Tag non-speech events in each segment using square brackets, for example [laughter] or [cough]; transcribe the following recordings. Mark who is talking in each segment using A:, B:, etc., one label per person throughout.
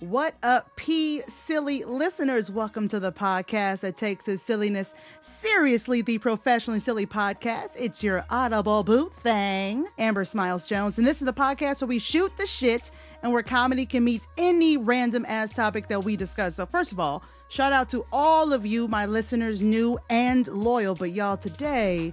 A: What up, P silly listeners? Welcome to the podcast that takes its silliness seriously, the professionally silly podcast. It's your audible boot thing, Amber Smiles Jones, and this is the podcast where we shoot the shit and where comedy can meet any random ass topic that we discuss. So, first of all, shout out to all of you, my listeners, new and loyal. But y'all, today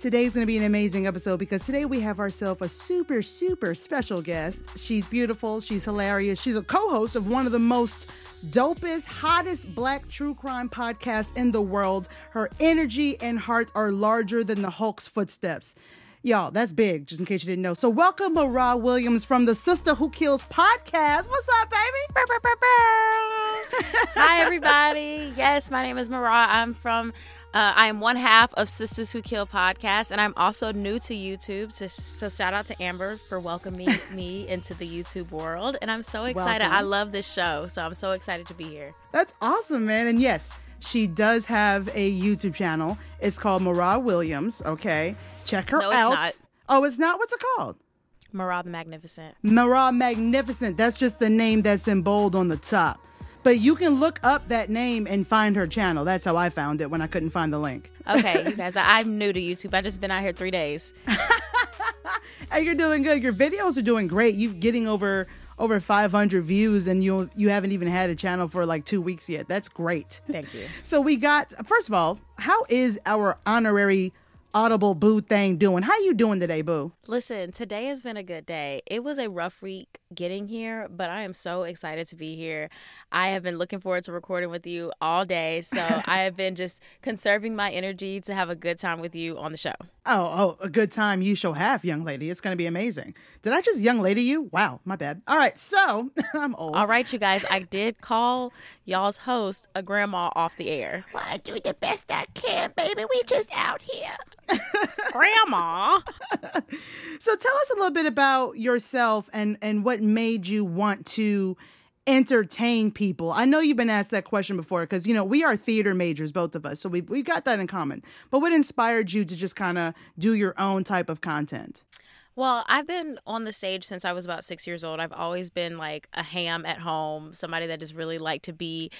A: Today's going to be an amazing episode because today we have ourselves a super, super special guest. She's beautiful. She's hilarious. She's a co host of one of the most dopest, hottest black true crime podcasts in the world. Her energy and heart are larger than the Hulk's footsteps. Y'all, that's big, just in case you didn't know. So, welcome Marah Williams from the Sistas Who Kill podcast. What's up, baby? [laughs]
B: Hi, everybody. Yes, my name is Marah. I'm from uh, I am one half of Sistas Who Kill podcast, and I'm also new to YouTube. So, so shout out to Amber for welcoming [laughs] me into the YouTube world. And I'm so excited. Welcome. I love this show. So I'm so excited to be here.
A: That's awesome, man. And yes, she does have a YouTube channel. It's called Marah Williams. Okay. Check her
B: no,
A: out.
B: Not.
A: Oh, it's not? What's it called?
B: Marah the Magnificent.
A: Marah Magnificent. That's just the name that's in bold on the top. But you can look up that name and find her channel. That's how I found it when I couldn't find the link.
B: Okay, [laughs] you guys, I'm new to YouTube. I just been out here three days. [laughs]
A: and you're doing good. Your videos are doing great. You getting over over 500 views, and you you haven't even had a channel for like two weeks yet. That's great.
B: Thank you.
A: So we got first of all, how is our honorary Audible Boo thing doing? How are you doing today, Boo?
B: Listen, today has been a good day. It was a rough week getting here, but I am so excited to be here. I have been looking forward to recording with you all day, so [laughs] I have been just conserving my energy to have a good time with you on the show.
A: Oh, oh, a good time you shall have, young lady. It's going to be amazing. Did I just young lady you? Wow, my bad. All right, so [laughs] I'm old.
B: All right, you guys, I did call y'all's host a grandma off the air.
C: Well, I do the best I can, baby. We just out here.
B: Grandma. [laughs]
A: so tell us a little bit about yourself and and what made you want to entertain people. I know you've been asked that question before because you know we are theater majors, both of us, so we we got that in common. But what inspired you to just kind of do your own type of content?
B: Well, I've been on the stage since I was about six years old. I've always been like a ham at home, somebody that just really liked to be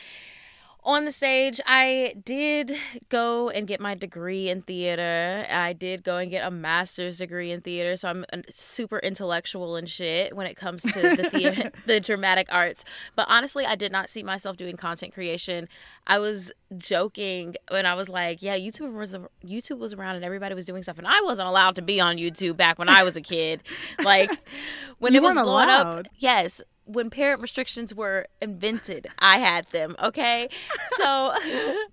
B: on the stage, I did go and get my degree in theater. I did go and get a master's degree in theater, so I'm uh, super intellectual and shit when it comes to the theater, [laughs] [laughs] the dramatic arts. But honestly, I did not see myself doing content creation. I was joking when I was like, "Yeah, YouTube was YouTube was around and everybody was doing stuff, and I wasn't allowed to be on YouTube back when I was a kid. Like [laughs] when
A: you
B: it was
A: blowing
B: up, yes, when parent restrictions were invented, I had them, okay? So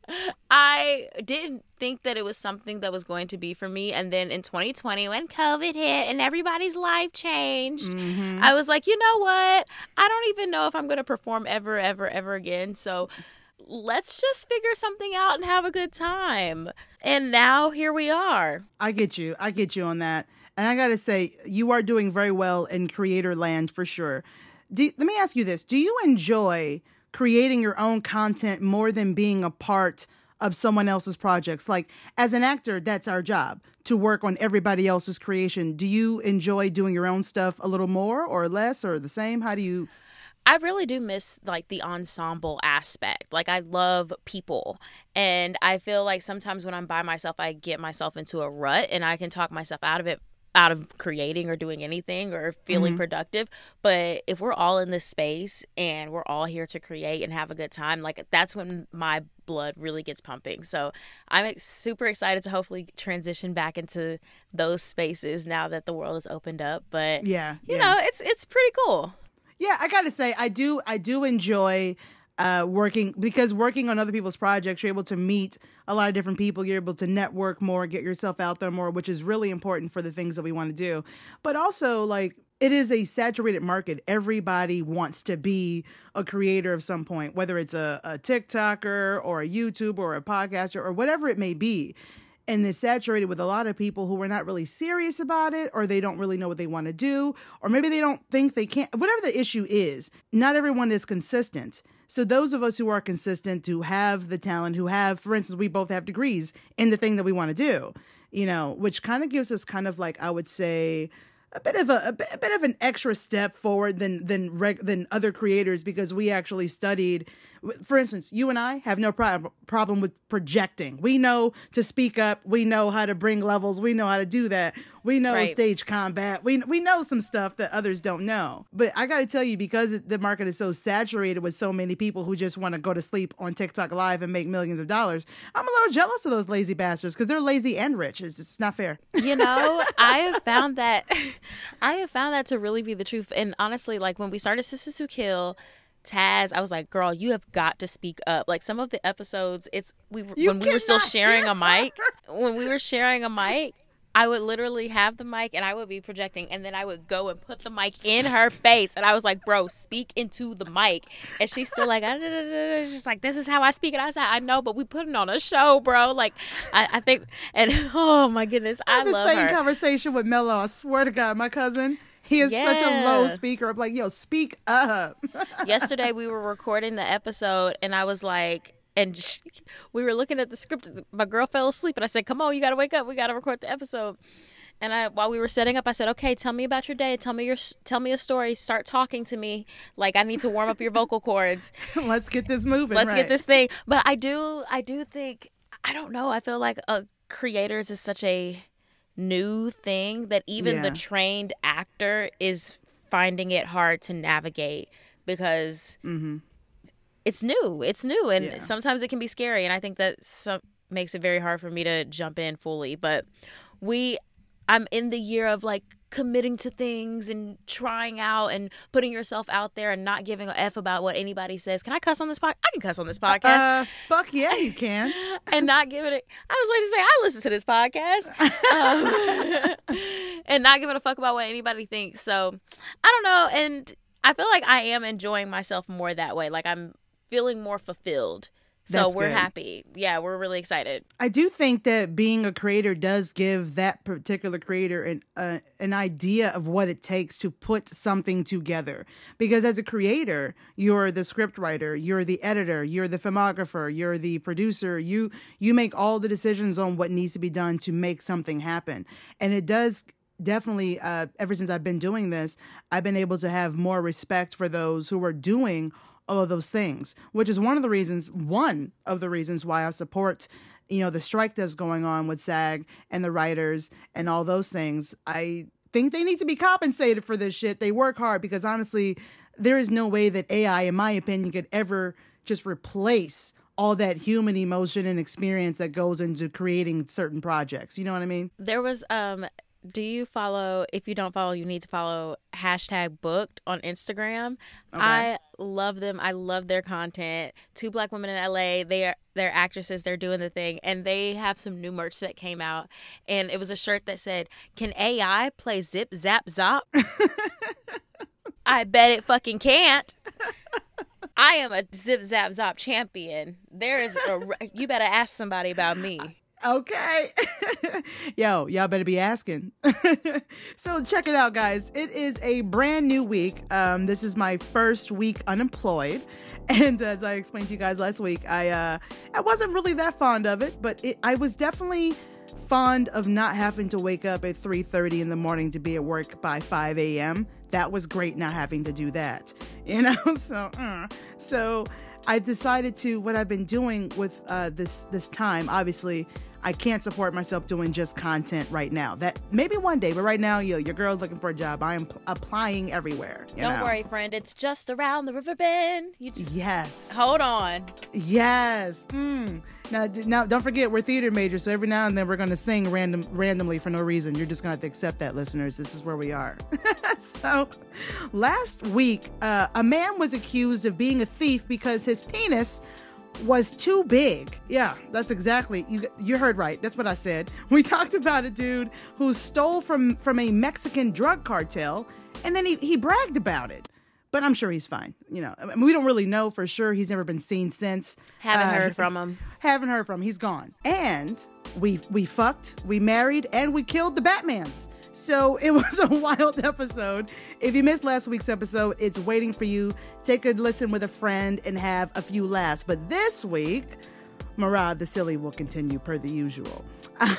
B: [laughs] I didn't think that it was something that was going to be for me. And then in 2020, when COVID hit and everybody's life changed, mm-hmm. I was like, you know what? I don't even know if I'm going to perform ever, ever, ever again. So let's just figure something out and have a good time. And now here we are.
A: I get you. I get you on that. And I got to say, you are doing very well in creator land for sure do, let me ask you this. Do you enjoy creating your own content more than being a part of someone else's projects? Like as an actor that's our job to work on everybody else's creation. Do you enjoy doing your own stuff a little more or less or the same? How do you?
B: I really do miss like the ensemble aspect. Like I love people. And I feel like sometimes when I'm by myself I get myself into a rut and I can talk myself out of it out of creating or doing anything or feeling mm-hmm. productive. But if we're all in this space and we're all here to create and have a good time, like that's when my blood really gets pumping. So I'm super excited to hopefully transition back into those spaces now that the world has opened up. But
A: yeah,
B: you
A: yeah.
B: know, it's it's pretty cool.
A: Yeah, I gotta say, I do I do enjoy uh, working because working on other people's projects, you're able to meet a lot of different people. You're able to network more, get yourself out there more, which is really important for the things that we want to do. But also, like, it is a saturated market. Everybody wants to be a creator of some point, whether it's a, a TikToker or a YouTuber or a podcaster or whatever it may be. And it's saturated with a lot of people who are not really serious about it, or they don't really know what they want to do, or maybe they don't think they can't. Whatever the issue is, not everyone is consistent. So those of us who are consistent, who have the talent, who have, for instance, we both have degrees in the thing that we want to do, you know, which kind of gives us kind of like I would say a bit of a, a, bit, a bit of an extra step forward than than reg, than other creators because we actually studied for instance you and i have no problem problem with projecting. We know to speak up. We know how to bring levels. We know how to do that. We know
B: Right.
A: stage combat. We we know some stuff that others don't know. But i got to tell you because the market is so saturated with so many people who just want to go to sleep on tiktok live and make millions of dollars i'm a little jealous of those lazy bastards because they're lazy and rich. It's, it's not fair.
B: You know [laughs] i have found that [laughs] i have found that to really be the truth. And honestly like when we started Sistas Who Kill Taz, I was like, "Girl, you have got to speak up." Like some of the episodes, it's we
A: You
B: when we were still sharing a mic. When we were sharing a mic, I would literally have the mic and I would be projecting, and then I would go and put the mic in her face, and I was like, "Bro, speak into the mic," and she's still like, "Ah, da, da, da, da." "She's like, this is how I speak," and I was like, "I know, but we putting on a show, bro." Like, I, I think, and [laughs] oh my goodness,
A: I
B: I
A: had the same
B: her.
A: conversation with Mello. I swear to God, my cousin. He is such a low speaker. I'm like, yo, speak up. [laughs]
B: yesterday we were recording the episode and I was like and she, we were looking at the script. My girl fell asleep and I said come on you got to wake up. We got to record the episode. And I while we were setting up I said okay tell me about your day. Tell me your tell me a story. Start talking to me. Like I need to warm up your vocal cords. [laughs]
A: Let's get this moving.
B: let's
A: right.
B: get this thing. But I do I do think I don't know. I feel like uh, creators is such a new thing that even the trained actor is finding it hard to navigate because it's new it's new and
A: Mm-hmm. Yeah.
B: sometimes it can be scary and i think that some makes it very hard for me to jump in fully but we i'm in the year of like committing to things and trying out and putting yourself out there and not giving a f about what anybody says can i cuss on this podcast i can cuss on this podcast
A: Uh, fuck yeah, you can. [laughs]
B: and not giving it. I was like to say, I listen to this podcast, um, [laughs] and not giving a fuck about what anybody thinks. So I don't know, and I feel like I am enjoying myself more that way. Like I'm feeling more fulfilled. So
A: That's
B: we're
A: good.
B: happy. Yeah, we're really excited.
A: I do think that being a creator does give that particular creator an uh, an idea of what it takes to put something together. Because as a creator, you're the script writer, you're the editor, you're the filmographer, you're the producer. You you make all the decisions on what needs to be done to make something happen. And it does definitely uh, ever since I've been doing this, I've been able to have more respect for those who are doing all of those things, which is one of the reasons, one of the reasons why I support, you know, the strike that's going on with SAG and the writers and all those things. I think they need to be compensated for this shit. They work hard because honestly, there is no way that AI, in my opinion, could ever just replace all that human emotion and experience that goes into creating certain projects. You know what I mean?
B: There was um. Do you follow? If you don't follow, you need to follow hashtag booked on Instagram. I love them. I love their content. Two black women in LA. They are they're actresses. They're doing the thing, and they have some new merch that came out. And it was a shirt that said, "Can AI play zip zap zop?" [laughs] I bet it fucking can't. I am a zip zap zop champion. There is a. You better ask somebody about me.
A: Okay. [laughs] Yo, y'all better be asking. [laughs] so check it out, guys. It is a brand new week. Um, this is my first week unemployed. [laughs] And as I explained to you guys last week, I uh I wasn't really that fond of it, but it, I was definitely fond of not having to wake up at 3:30 in the morning to be at work by 5 a.m. That was great not having to do that. You know, so uh, so I decided to what I've been doing with uh, this this time. Obviously, I can't support myself doing just content right now. That maybe one day, but right now, yo, your girl's looking for a job. I am p- applying everywhere. you
B: Don't
A: know?
B: worry, friend. It's just around the river bend. You just
A: Yes.
B: hold on.
A: Yes. Mm. Now, now, don't forget we're theater majors, so every now and then we're going to sing random, randomly for no reason. You're just to have to accept that, listeners. This is where we are. [laughs] so, last week, uh, a man was accused of being a thief because his penis was too big. Yeah, that's exactly you. You heard right. That's what I said. [laughs] We talked about a dude who stole from from a Mexican drug cartel, and then he he bragged about it. But I'm sure he's fine. You know, I mean, we don't really know for sure. He's never been seen since.
B: Haven't
A: Uh,
B: heard from him.
A: Haven't heard from him. He's gone. And we we fucked, we married, and we killed the Batmans. So [laughs] it was a wild episode. If you missed last week's episode, it's waiting for you. Take a listen with a friend and have a few laughs. But this week, Marad the silly will continue per the usual.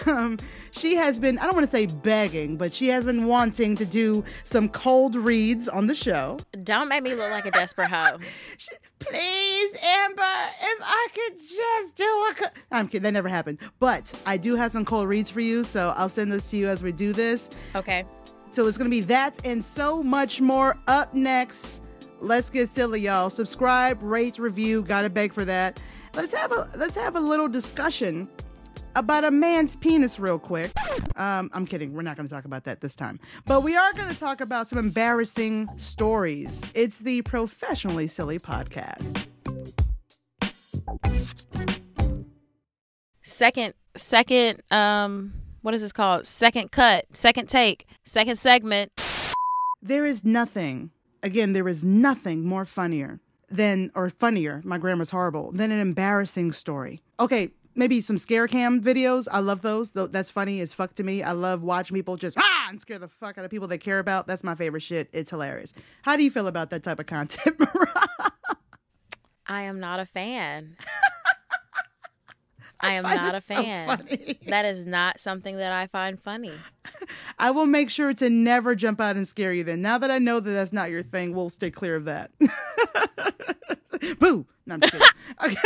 A: Um, she has been, I don't want to say begging, but she has been wanting to do some cold reads on the show.
B: Don't make me look like a desperate hoe. [laughs]
A: She, Please, Amber, if I could just do a. Co-. I'm kidding, that never happened. But I do have some cold reads for you, so I'll send those to you as we do this.
B: Okay.
A: So it's going to be that and so much more up next. Let's get silly, y'all. Subscribe, rate, review. Gotta beg for that. Let's have a let's have a little discussion about a man's penis real quick. Um, I'm kidding. We're not going to talk about that this time. But we are going to talk about some embarrassing stories. It's the Professionally Silly podcast.
B: Second, second, um, what is this called? Second cut, second take, second segment.
A: There is nothing, again, there is nothing more funnier than, or funnier, my grammar's horrible, than an embarrassing story. Okay, maybe some scare cam videos. I love those. That's funny as fuck to me. I love watching people just ah and scare the fuck out of people they care about. That's my favorite shit. It's hilarious. How do you feel about that type of content, [laughs]
B: I am not a fan. [laughs] I, am not a fan.
A: funny.
B: that is not something that I find funny. [laughs]
A: I will make sure to never jump out and scare you. Then, now that I know that that's not your thing, we'll stay clear of that. Boo! No, I'm just kidding. okay,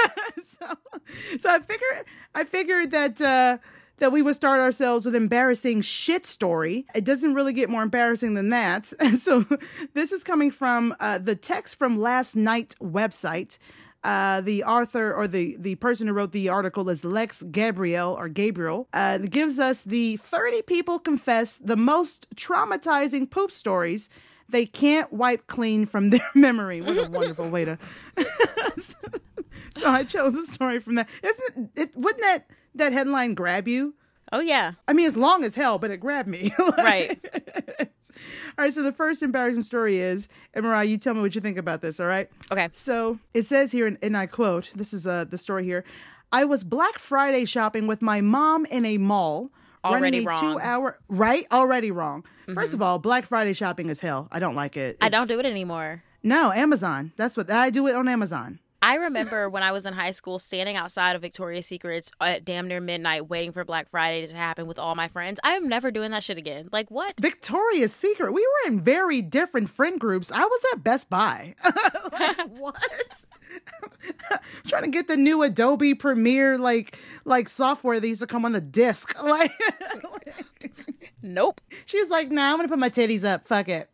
A: so, I figured I figured that uh, that we would start ourselves with embarrassing shit story. It doesn't really get more embarrassing than that. [laughs] so this is coming from uh, the text from last night website. Uh, the author or the, the person who wrote the article is Lex Gabriel or Gabriel. Uh, gives us the 30 people confess the most traumatizing poop stories they can't wipe clean from their [laughs] memory. What a wonderful way to. [laughs] [laughs] so I chose a story from that. Isn't it? Wouldn't that that headline grab you?
B: Oh yeah,
A: I mean, it's long as hell, but it grabbed me. [laughs]
B: Right. [laughs]
A: all right. So the first embarrassing story is, and Mariah, you tell me what you think about this. All right.
B: okay.
A: So it says here, and, and I quote, this is uh, the story here. I was Black Friday shopping with my mom in a mall.
B: Already wrong.
A: two hour right already wrong first of all black friday shopping is hell i don't like it
B: I don't do it anymore.
A: no amazon that's what i do it on amazon
B: I remember [laughs] when I was in high school standing outside of Victoria's Secrets at damn near midnight waiting for Black Friday to happen with all my friends. I am never doing that shit again. Like what?
A: victoria's secret we were in very different friend groups i was at best buy like, [laughs] [laughs] what trying to get the new adobe premiere like like software that used to come on the disc like
B: Nope.
A: She was like, nah, I'm gonna put my titties up. Fuck it.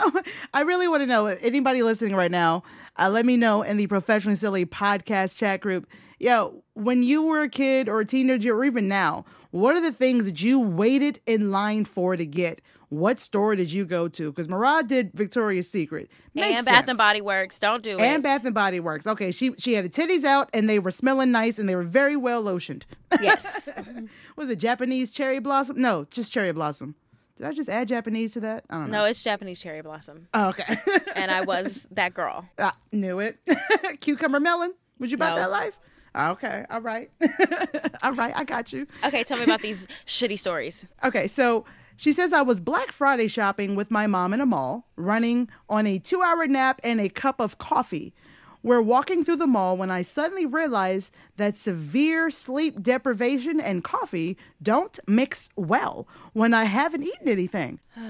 A: [laughs] I really want to know anybody listening right now. Uh, let me know in the professionally silly podcast chat group. Yo, when you were a kid or a teenager, or even now, what are the things that you waited in line for to get? What store did you go to? Because Marad did Victoria's Secret Makes
B: and Bath
A: sense.
B: and Body Works. Don't do it.
A: and Bath and Body Works. Okay, she she had her titties out and they were smelling nice and they were very well lotioned.
B: yes. [laughs]
A: Was it Japanese cherry blossom? No, just cherry blossom. Did I just add Japanese to that? I don't know.
B: No, it's Japanese cherry blossom.
A: Oh, okay. [laughs]
B: And I was that girl.
A: I knew it. [laughs] Cucumber melon. Would you buy
B: No.
A: that life? Oh, okay. All right. [laughs] all right. I got you.
B: Okay, tell me about these shitty stories.
A: Okay. So she says I was Black Friday shopping with my mom in a mall, running on a two hour nap and a cup of coffee. We're walking through the mall when I suddenly realize that severe sleep deprivation and coffee don't mix well when I haven't eaten anything. [sighs]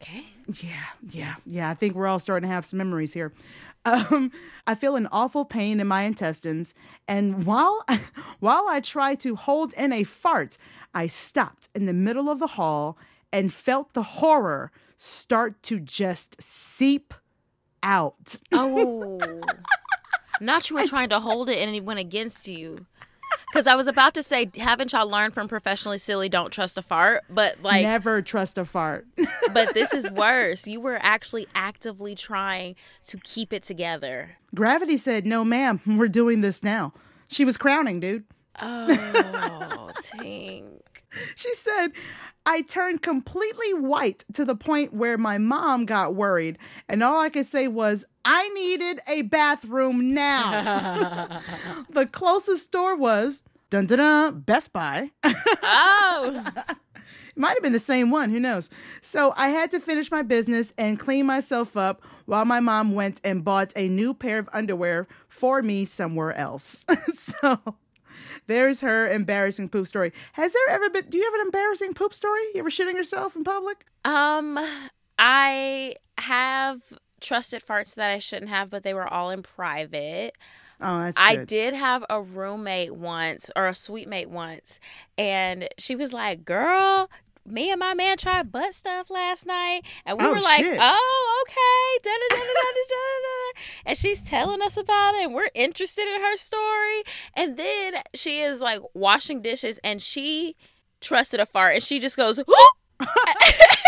B: Okay.
A: Yeah, yeah, yeah. I think we're all starting to have some memories here. Um, I feel an awful pain in my intestines, and while [laughs] while I try to hold in a fart, I stopped in the middle of the hall and felt the horror start to just seep out. [laughs]
B: Oh. Not you were trying to hold it and it went against you. Because I was about to say, haven't y'all learned from professionally silly, don't trust a fart? But like,
A: Never trust a fart. [laughs]
B: but this is worse. You were actually actively trying to keep it together.
A: Gravity said, "No, ma'am, we're doing this now." She was crowning, dude.
B: Oh, Tink.
A: She said, I turned completely white to the point where my mom got worried. And all I could say was, I needed a bathroom now. [laughs] the closest store was dun dun dun Best Buy.
B: Oh, [laughs] it
A: might have been the same one. Who knows? So I had to finish my business and clean myself up while my mom went and bought a new pair of underwear for me somewhere else. [laughs] so there's her embarrassing poop story. Has there ever been? Do you have an embarrassing poop story? You ever shitting yourself in public?
B: Um, I have trusted farts that I shouldn't have, but they were all in private.
A: Oh, that's
B: I
A: good.
B: did have a roommate once or a suite mate once, and she was like, Girl, me and my man tried butt stuff last night. And we
A: Oh,
B: were like,
A: shit.
B: Oh, okay. [laughs] Da, da, da. And she's telling us about it, and we're interested in her story. And then she is like washing dishes, and she trusted a fart, and she just goes, [gasps] [laughs] [laughs]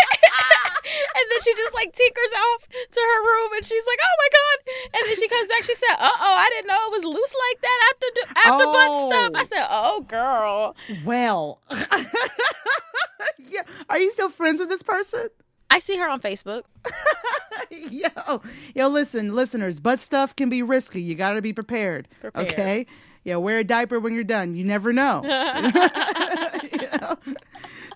B: And then she just like tinkers off to her room and she's like, oh my God. And then she comes back. She said, uh oh, I didn't know it was loose like that after do- after
A: Oh.
B: butt stuff. I said, oh, girl.
A: Well, [laughs] yeah. Are you still friends with this person?
B: I see her on Facebook. [laughs]
A: yo, yo, listen, listeners, butt stuff can be risky. You got to be prepared.
B: Prepared.
A: Okay. Yeah, wear a diaper when you're done. You never know. [laughs] You know?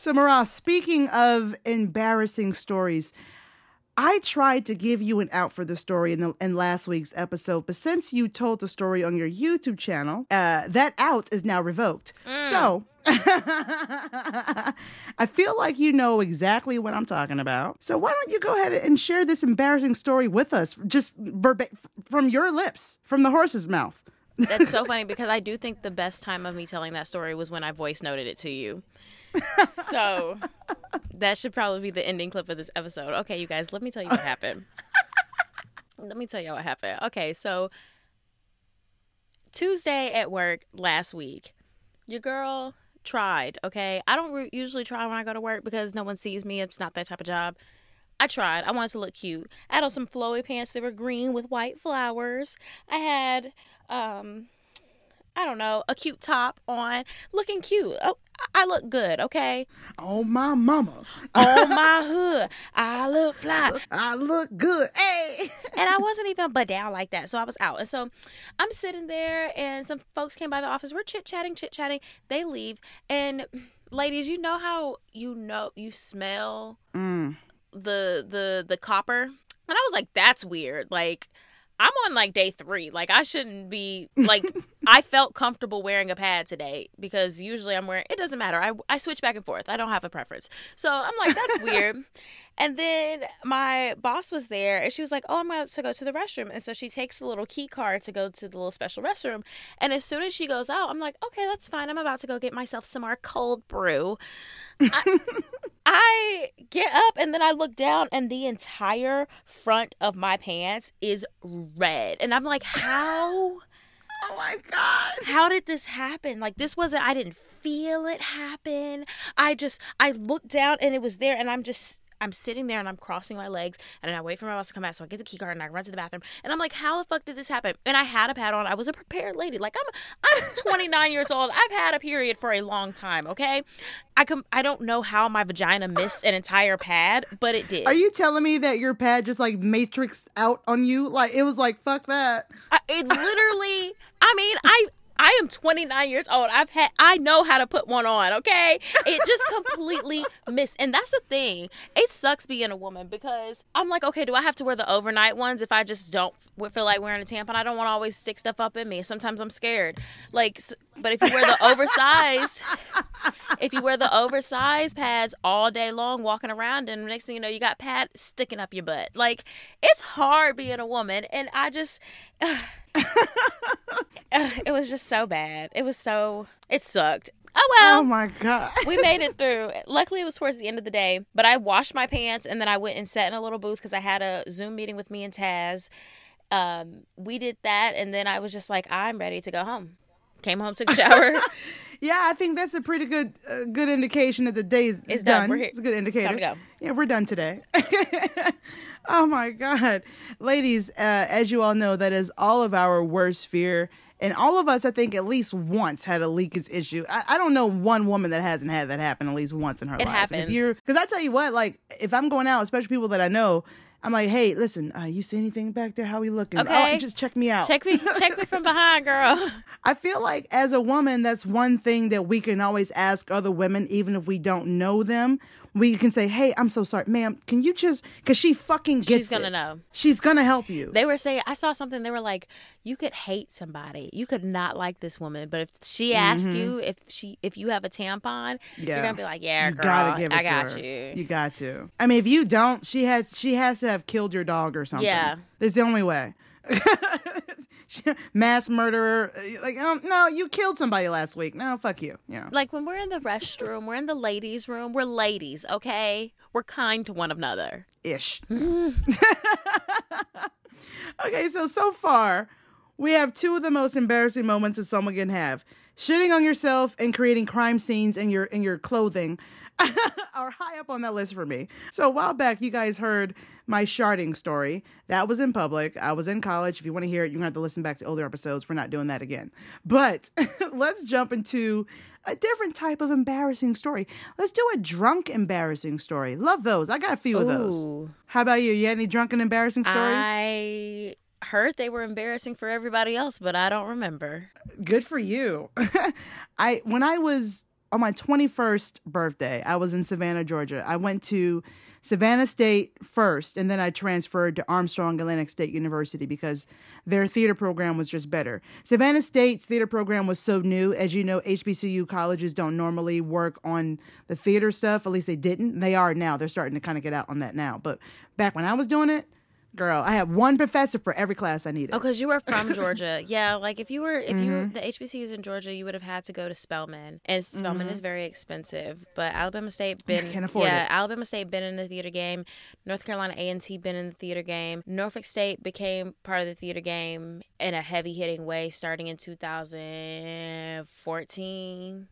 A: So, Maras, speaking of embarrassing stories, I tried to give you an out for the story in, the, in last week's episode, but since you told the story on your YouTube channel, uh, that out is now revoked. So, [laughs] I feel like you know exactly what I'm talking about. So, why don't you go ahead and share this embarrassing story with us, just verba- from your lips, from the horse's mouth?
B: That's so [laughs] funny because I do think the best time of me telling that story was when I voice noted it to you. So that should probably be the ending clip of this episode. Okay, you guys, let me tell you what happened. let me tell you what happened. Okay, so Tuesday at work last week, your girl tried, okay? I don't re- usually try when I go to work because no one sees me. It's not that type of job. I tried. I wanted to look cute. I had on some flowy pants that were green with white flowers. I had um I don't know, a cute top on, looking cute. Oh, I I look good, okay?
A: Oh, my mama.
B: On [laughs] my hood, I look fly.
A: I look good. Hey. [laughs]
B: and I wasn't even but down like that. So I was out. And so I'm sitting there and some folks came by the office. We're chit chatting, chit chatting. They leave. And ladies, you know how you know you smell
A: Mm.
B: the the the copper? And I was like, that's weird. Like I'm on like day three. Like I shouldn't be like [laughs] I felt comfortable wearing a pad today because usually I'm wearing it doesn't matter. I I switch back and forth. I don't have a preference. So I'm like, that's [laughs] weird. And then my boss was there and she was like, Oh, I'm about to go to the restroom. And so she takes the little key card to go to the little special restroom. And as soon as she goes out, I'm like, Okay, that's fine. I'm about to go get myself some more cold brew. I, [laughs] I get up and then I look down and the entire front of my pants is red. And I'm like, How?
A: Oh, my God.
B: how did this happen? Like this wasn't I didn't feel it happen. I just I looked down and it was there and I'm just I'm sitting there and I'm crossing my legs and I wait for my boss to come back. So I get the key card and I run to the bathroom and I'm like, how the fuck did this happen? And I had a pad on. I was a prepared lady. Like I'm I'm [laughs] 29 years old. I've had a period for a long time. Okay, I com- I don't know how my vagina missed an entire pad, but it did.
A: Are you telling me that your pad just like matrixed out on you? Like it was like fuck that.
B: I, it literally. I mean, I I am 29 years old. I've had I know how to put one on. Okay, it just [laughs] completely missed. And that's the thing. It sucks being a woman because I'm like, okay, do I have to wear the overnight ones if I just don't feel like wearing a tampon? I don't want to always stick stuff up in me. Sometimes I'm scared. Like, but if you wear the oversized, if you wear the oversized pads all day long, walking around, and next thing you know, you got pad sticking up your butt. Like, it's hard being a woman, and I just. Uh, [sighs] it was just so bad. It was so it sucked. Oh well.
A: oh my god.
B: we made it through. Luckily, it was towards the end of the day. But I washed my pants and then I went and sat in a little booth because I had a Zoom meeting with me and Taz. Um, we did that, and then I was just like, I'm ready to go home. Came home, took a shower. [laughs]
A: Yeah, I think that's a pretty good uh, good indication that the day is
B: It's
A: done.
B: done. We're here.
A: It's a good indicator.
B: Time to go.
A: Yeah, we're done today. [laughs] oh my god, ladies! Uh, as you all know, that is all of our worst fear, and all of us, I think, at least once had a leakage issue. I, I don't know one woman that hasn't had that happen at least once in her
B: It
A: life. And
B: happens.
A: Because I tell you what, like if I'm going out, especially people that I know. I'm like, hey, listen, uh, you see anything back there? How we looking?
B: Okay.
A: Oh, just check me out.
B: Check me, check me from behind, girl. [laughs]
A: I feel like as a woman, that's one thing that we can always ask other women, even if we don't know them. We can say, "Hey, I'm so sorry, ma'am. Can you just?" Because she fucking gets.
B: She's gonna
A: it.
B: know.
A: She's gonna help you.
B: They were saying, I saw something. They were like, you could hate somebody, you could not like this woman, but if she asks mm-hmm. you if she if you have a tampon,
A: Yeah.
B: you're gonna be like, yeah,
A: you
B: girl,
A: gotta give it
B: I
A: to
B: got
A: her.
B: you.
A: You got to. I mean, if you don't, she has she has to have killed your dog or something.
B: Yeah.
A: That's the only way. [laughs] Mass murderer. uh, Like, um, no, you killed somebody last week. No, fuck you. Yeah.
B: Like when we're in the restroom, we're in the ladies' room. We're ladies, okay? We're kind to one another.
A: ish. [laughs] [laughs] okay, so so far, we have two of the most embarrassing moments that someone can have: shitting on yourself and creating crime scenes in your in your clothing. [laughs] are high up on that list for me. So a while back, you guys heard my sharding story. That was in public. I was in college. If you want to hear it, you're gonna have to listen back to older episodes. We're not doing that again. But [laughs] let's jump into a different type of embarrassing story. Let's do a drunk embarrassing story. Love those. I got a few of those. How about you? You had any drunken embarrassing stories?
B: I heard they were embarrassing for everybody else, but I don't remember.
A: Good for you. [laughs] I when I was on my 21st birthday, I was in Savannah, Georgia. I went to Savannah State first, and then I transferred to Armstrong Atlantic State University because their theater program was just better. Savannah State's theater program was so new. As you know, HBCU colleges don't normally work on the theater stuff. At least they didn't. They are now. They're starting to kind of get out on that now. But back when I was doing it, girl, I had one professor for every class I needed.
B: Oh, because you were from [laughs] Georgia. yeah, like if you were, if you
A: Mm-hmm.
B: were, the HBCUs in Georgia, you would have had to go to Spelman. And Spelman is very expensive. But Alabama State been,
A: Mm-hmm. can't afford
B: yeah,
A: it.
B: Alabama State been in the theater game. North Carolina A&T been in the theater game. Norfolk State became part of the theater game in a heavy hitting way starting in 2014.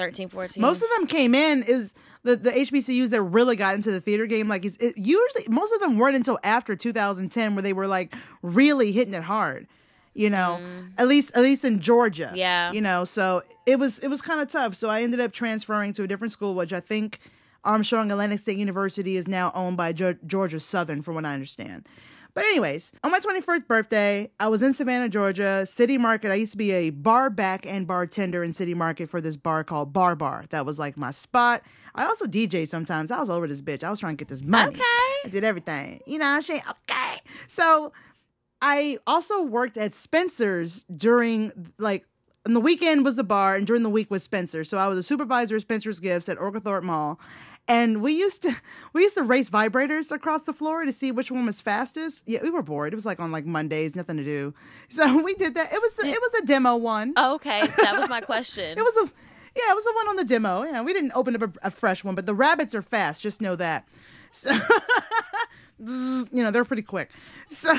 B: 13, 14.
A: Most of them came in is the, the HBCUs that really got into the theater game. Like, it's it, usually most of them weren't until after 2010 where they were like really hitting it hard. You know, mm. at least at least in Georgia.
B: Yeah.
A: You know, so it was it was kind of tough. So I ended up transferring to a different school, which I think Armstrong Atlantic State University is now owned by Ge- Georgia Southern, from what I understand. But anyways, on my 21st birthday, I was in Savannah, Georgia, City Market. I used to be a bar back and bartender in City Market for this bar called Bar Bar. That was like my spot. I also DJ sometimes. I was over this bitch. I was trying to get this money.
B: Okay.
A: I did everything. You know saying? Okay. So I also worked at Spencer's during like on the weekend was the bar and during the week was Spencer. So I was a supervisor of Spencer's Gifts at Oglethorpe Mall. And we used to [laughs] we used to race vibrators across the floor to see which one was fastest. Yeah, we were bored. It was like on like Mondays, nothing to do. [laughs] So we did that. It was the, it was a demo one.
B: Oh, okay. That was my [laughs] question.
A: It was a yeah, it was the one on the demo. Yeah, we didn't open up a, a fresh one, but the rabbits are fast. Just know that. So you know they're pretty quick. So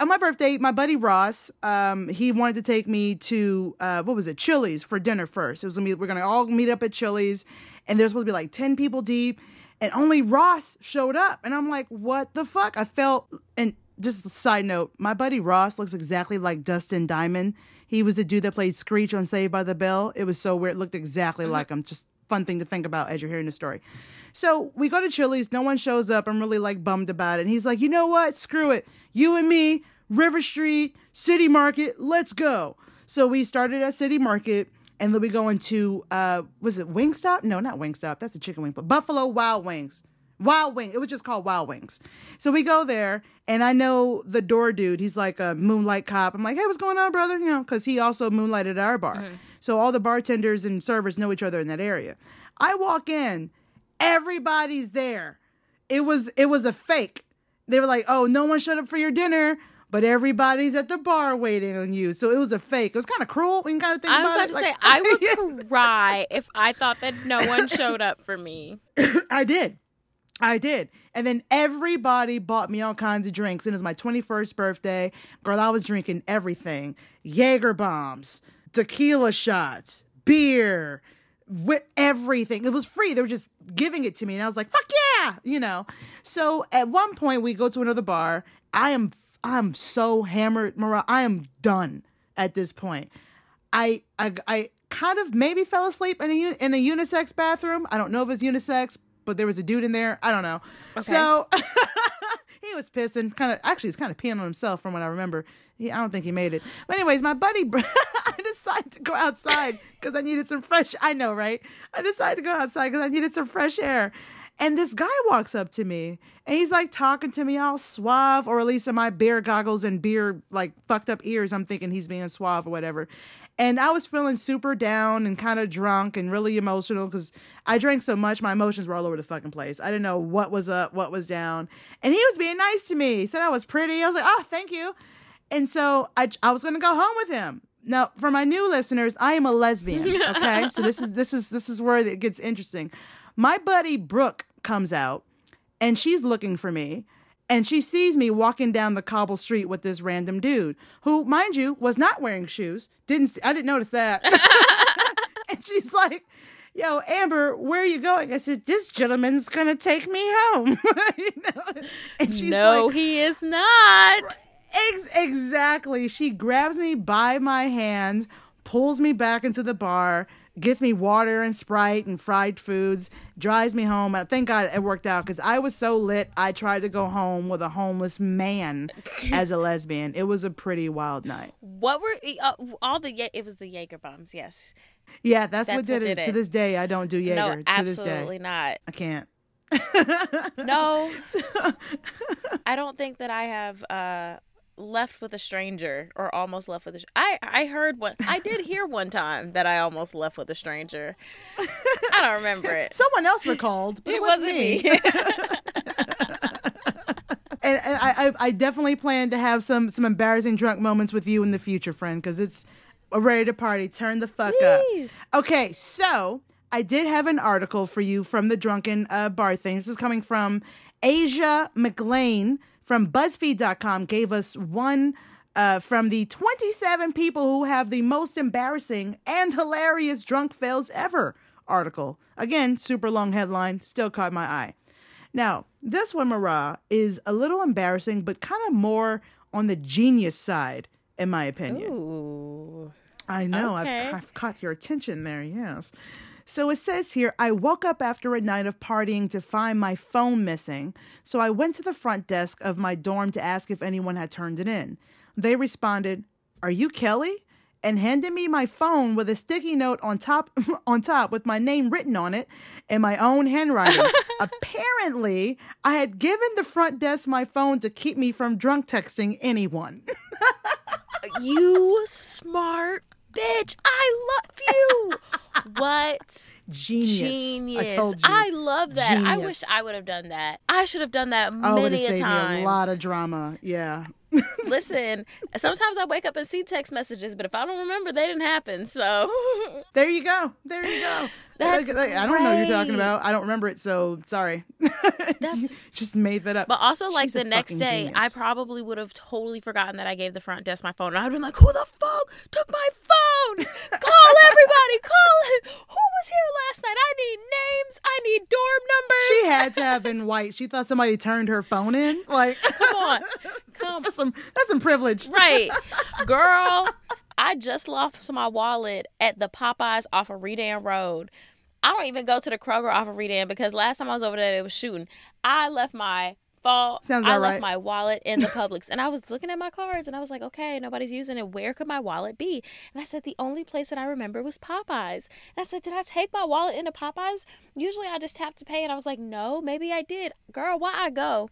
A: on my birthday, my buddy Ross, um, he wanted to take me to uh, what was it, Chili's for dinner first. It was gonna be we're gonna all meet up at Chili's, and they're supposed to be like ten people deep, and only Ross showed up, and I'm like, what the fuck? I felt and just a side note, my buddy Ross looks exactly like Dustin Diamond. He was the dude that played Screech on Saved by the Bell. It was so weird. It looked exactly mm-hmm. like him. Just fun thing to think about as you're hearing the story. So we go to Chili's. No one shows up. I'm really like bummed about it. And he's like, you know what? Screw it. You and me, River Street, City Market, let's go. So we started at City Market. And then we go into, uh, was it Wingstop? No, not Wingstop. That's a chicken wing. But Buffalo Wild Wings. Wild Wing. It was just called Wild Wings. So we go there, and I know the door dude. He's like a moonlight cop. I'm like, hey, what's going on, brother? You know, because he also moonlighted at our bar. So all the bartenders and servers know each other in that area. I walk in, everybody's there. It was it was a fake. They were like, oh, no one showed up for your dinner. But everybody's at the bar waiting on you, so it was a fake. It was kind of cruel when you kind of think
B: I was
A: about
B: about
A: it.
B: to
A: Like-
B: say I would [laughs] cry if I thought that no one showed up for me. [laughs]
A: I did. I did. And then everybody bought me all kinds of drinks. And it was my 21st birthday. Girl, I was drinking everything Jaeger bombs, tequila shots, beer, with everything. It was free. They were just giving it to me. And I was like, fuck yeah, you know. So at one point, we go to another bar. I am. I'm so hammered, Mariah. I am done at this point. I I, I kind of maybe fell asleep in a in a unisex bathroom. I don't know if it's unisex. but there was a dude in there. I don't know. So [laughs] he was pissing, kind of. Actually, he's kind of peeing on himself from what I remember. He, I don't think he made it. But anyways, my buddy, [laughs] I decided to go outside because I needed some fresh. I know, right? I decided to go outside because I needed some fresh air. And this guy walks up to me and he's like talking to me all suave, or at least in my beer goggles and beer like fucked up ears. I'm thinking he's being suave or whatever. And I was feeling super down and kind of drunk and really emotional because I drank so much, my emotions were all over the fucking place. I didn't know what was up, what was down. And he was being nice to me. He said I was pretty. I was like, oh, thank you. And so I, I was going to go home with him. Now, for my new listeners, I am a lesbian. [laughs] Okay, so this is this is this is where it gets interesting. My buddy Brooke comes out, and she's looking for me, and she sees me walking down the cobble street with this random dude who, mind you, was not wearing shoes. Didn't see, I didn't notice that. [laughs] and she's like, "Yo, Amber, where are you going?" I said, "This gentleman's gonna take me home." [laughs] you know? And she's
B: no,
A: like,
B: he is not.
A: Ex- exactly. She grabs me by my hand, pulls me back into the bar, gets me water and Sprite and fried foods, drives me home. Uh, Thank God it worked out because I was so lit. I tried to go home with a homeless man [laughs] as a lesbian. It was a pretty wild night.
B: What were uh, all the? It was the Jaeger bombs. Yes.
A: Yeah, that's, what
B: That's
A: did,
B: what
A: it.
B: did
A: To this day, I don't do Jaeger.
B: no,
A: to this day,
B: absolutely not.
A: I can't.
B: No, [laughs] I don't think that I have uh, left with a stranger or almost left with a. I I heard one. I did hear one time that I almost left with a stranger. I don't remember it.
A: Someone else recalled, but it,
B: It wasn't me. [laughs]
A: and, and I, I, I definitely plan to have some some embarrassing drunk moments with you in the future, friend, because it's a ready to party. Turn the fuck up. Okay, so I did have an article for you from the drunken uh, bar thing. This is coming from Asia McLean from BuzzFeed.com. Gave us one. Uh, from the 27 people who have the most embarrassing and hilarious drunk fails ever article. Again, super long headline, still caught my eye. Now, this one, Marah, is a little embarrassing, but kind of more on the genius side, in my opinion.
B: Ooh.
A: I know,
B: okay.
A: I've, I've caught your attention there, yes. So it says here I woke up after a night of partying to find my phone missing. So I went to the front desk of my dorm to ask if anyone had turned it in. They responded, Are you Kelly? And handed me my phone with a sticky note on top [laughs] on top with my name written on it in my own handwriting. [laughs] Apparently, I had given the front desk my phone to keep me from drunk texting anyone. [laughs]
B: You smart bitch. I love you. [laughs] what?
A: Genius.
B: Genius.
A: I told you.
B: love that. I wish I would have done that. I should have done that
A: Oh,
B: many a
A: you
B: time.
A: a lot of drama. Yeah.
B: Listen, sometimes I wake up and see text messages, but if I don't remember, they didn't happen. So
A: There you go. There you go. [laughs]
B: That's
A: Like, like, I don't know what you're talking about. I don't remember it, so sorry. [laughs]
B: That's-
A: just made that up.
B: But also, like
A: She's
B: the next day, I probably would have totally forgotten that I gave the front desk my phone. And I'd been like, "Who the fuck took my phone? Call everybody! Call it! Who was here last night? I need names. I need dorm numbers.
A: she had to have been white. She thought somebody turned her phone in. Like,
B: come on, [laughs] come
A: that's some that's some privilege.
B: right, [laughs] girl. I just lost my wallet at the Popeyes off of Redan Road. I don't even go to the Kroger off of Redan because last time I was over there, it was shooting. I left my phone.
A: Sounds
B: I left
A: right.
B: my wallet in the [laughs] Publix, and I was looking at my cards, and I was like, okay, nobody's using it. Where could my wallet be? And I said the only place that I remember was Popeyes. And I said, did I take my wallet into Popeyes? Usually I just tap to pay, and I was like, no, maybe I did. Girl, why I go?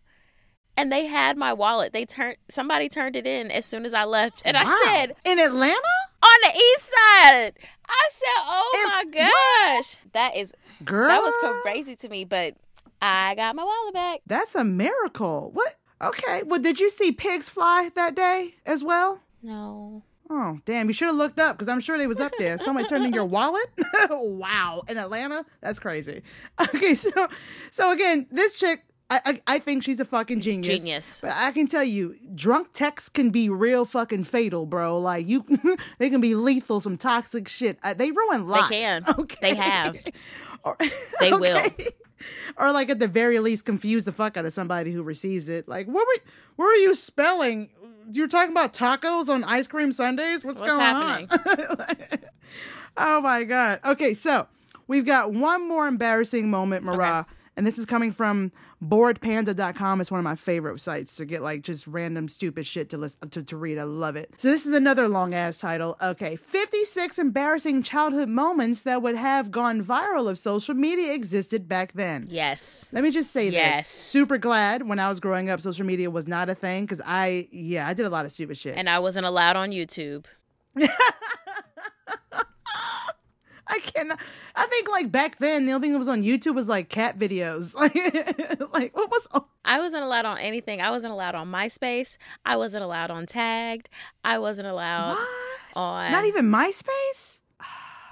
B: And they had my wallet. They turned somebody turned it in as soon as I left, and
A: Wow.
B: I said
A: in Atlanta?
B: on the east side. I said, "Oh
A: And
B: my gosh, that is
A: Girl.
B: that was crazy to me." But I got my wallet back.
A: That's a miracle. What? Okay. Well, did you see pigs fly that day as well?
B: No,
A: Oh, damn. You should have looked up because I'm sure they was up there. Somebody turned in your [laughs] wallet? [laughs] wow. In Atlanta? That's crazy. [laughs] Okay, so so again, this chick, I, I, I think she's a fucking genius.
B: Genius.
A: But I can tell you, drunk texts can be real fucking fatal, bro. Like you, [laughs] they can be lethal, some toxic shit. Uh, they ruin lives.
B: They can. [laughs]
A: Okay.
B: They have. [laughs]
A: Or-
B: They will.
A: Or like at the very least, confuse the fuck out of somebody who receives it. Like, what were, what were you spelling? You're talking about tacos on ice cream sundays? What's,
B: What's
A: going
B: happening?
A: on? oh my god. Okay, so we've got one more embarrassing moment, Marah, And this is coming from boredpanda.com. is one of my favorite sites to get like just random stupid shit to listen to, to read. I love it. So this is another long ass title. Okay. 56 embarrassing childhood moments that would have gone viral if social media existed back then.
B: Yes.
A: Let me just say
B: Yes.
A: this. Super glad when I was growing up, social media was not a thing because I, yeah, I did a lot of stupid shit.
B: And I wasn't allowed on YouTube. [laughs]
A: I cannot. I think like back then, the only thing that was on YouTube was like cat videos. [laughs] Like, like what was?
B: I wasn't allowed on anything. I wasn't allowed on MySpace. I wasn't allowed on Tagged. I wasn't allowed
A: what?
B: on.
A: Not even MySpace?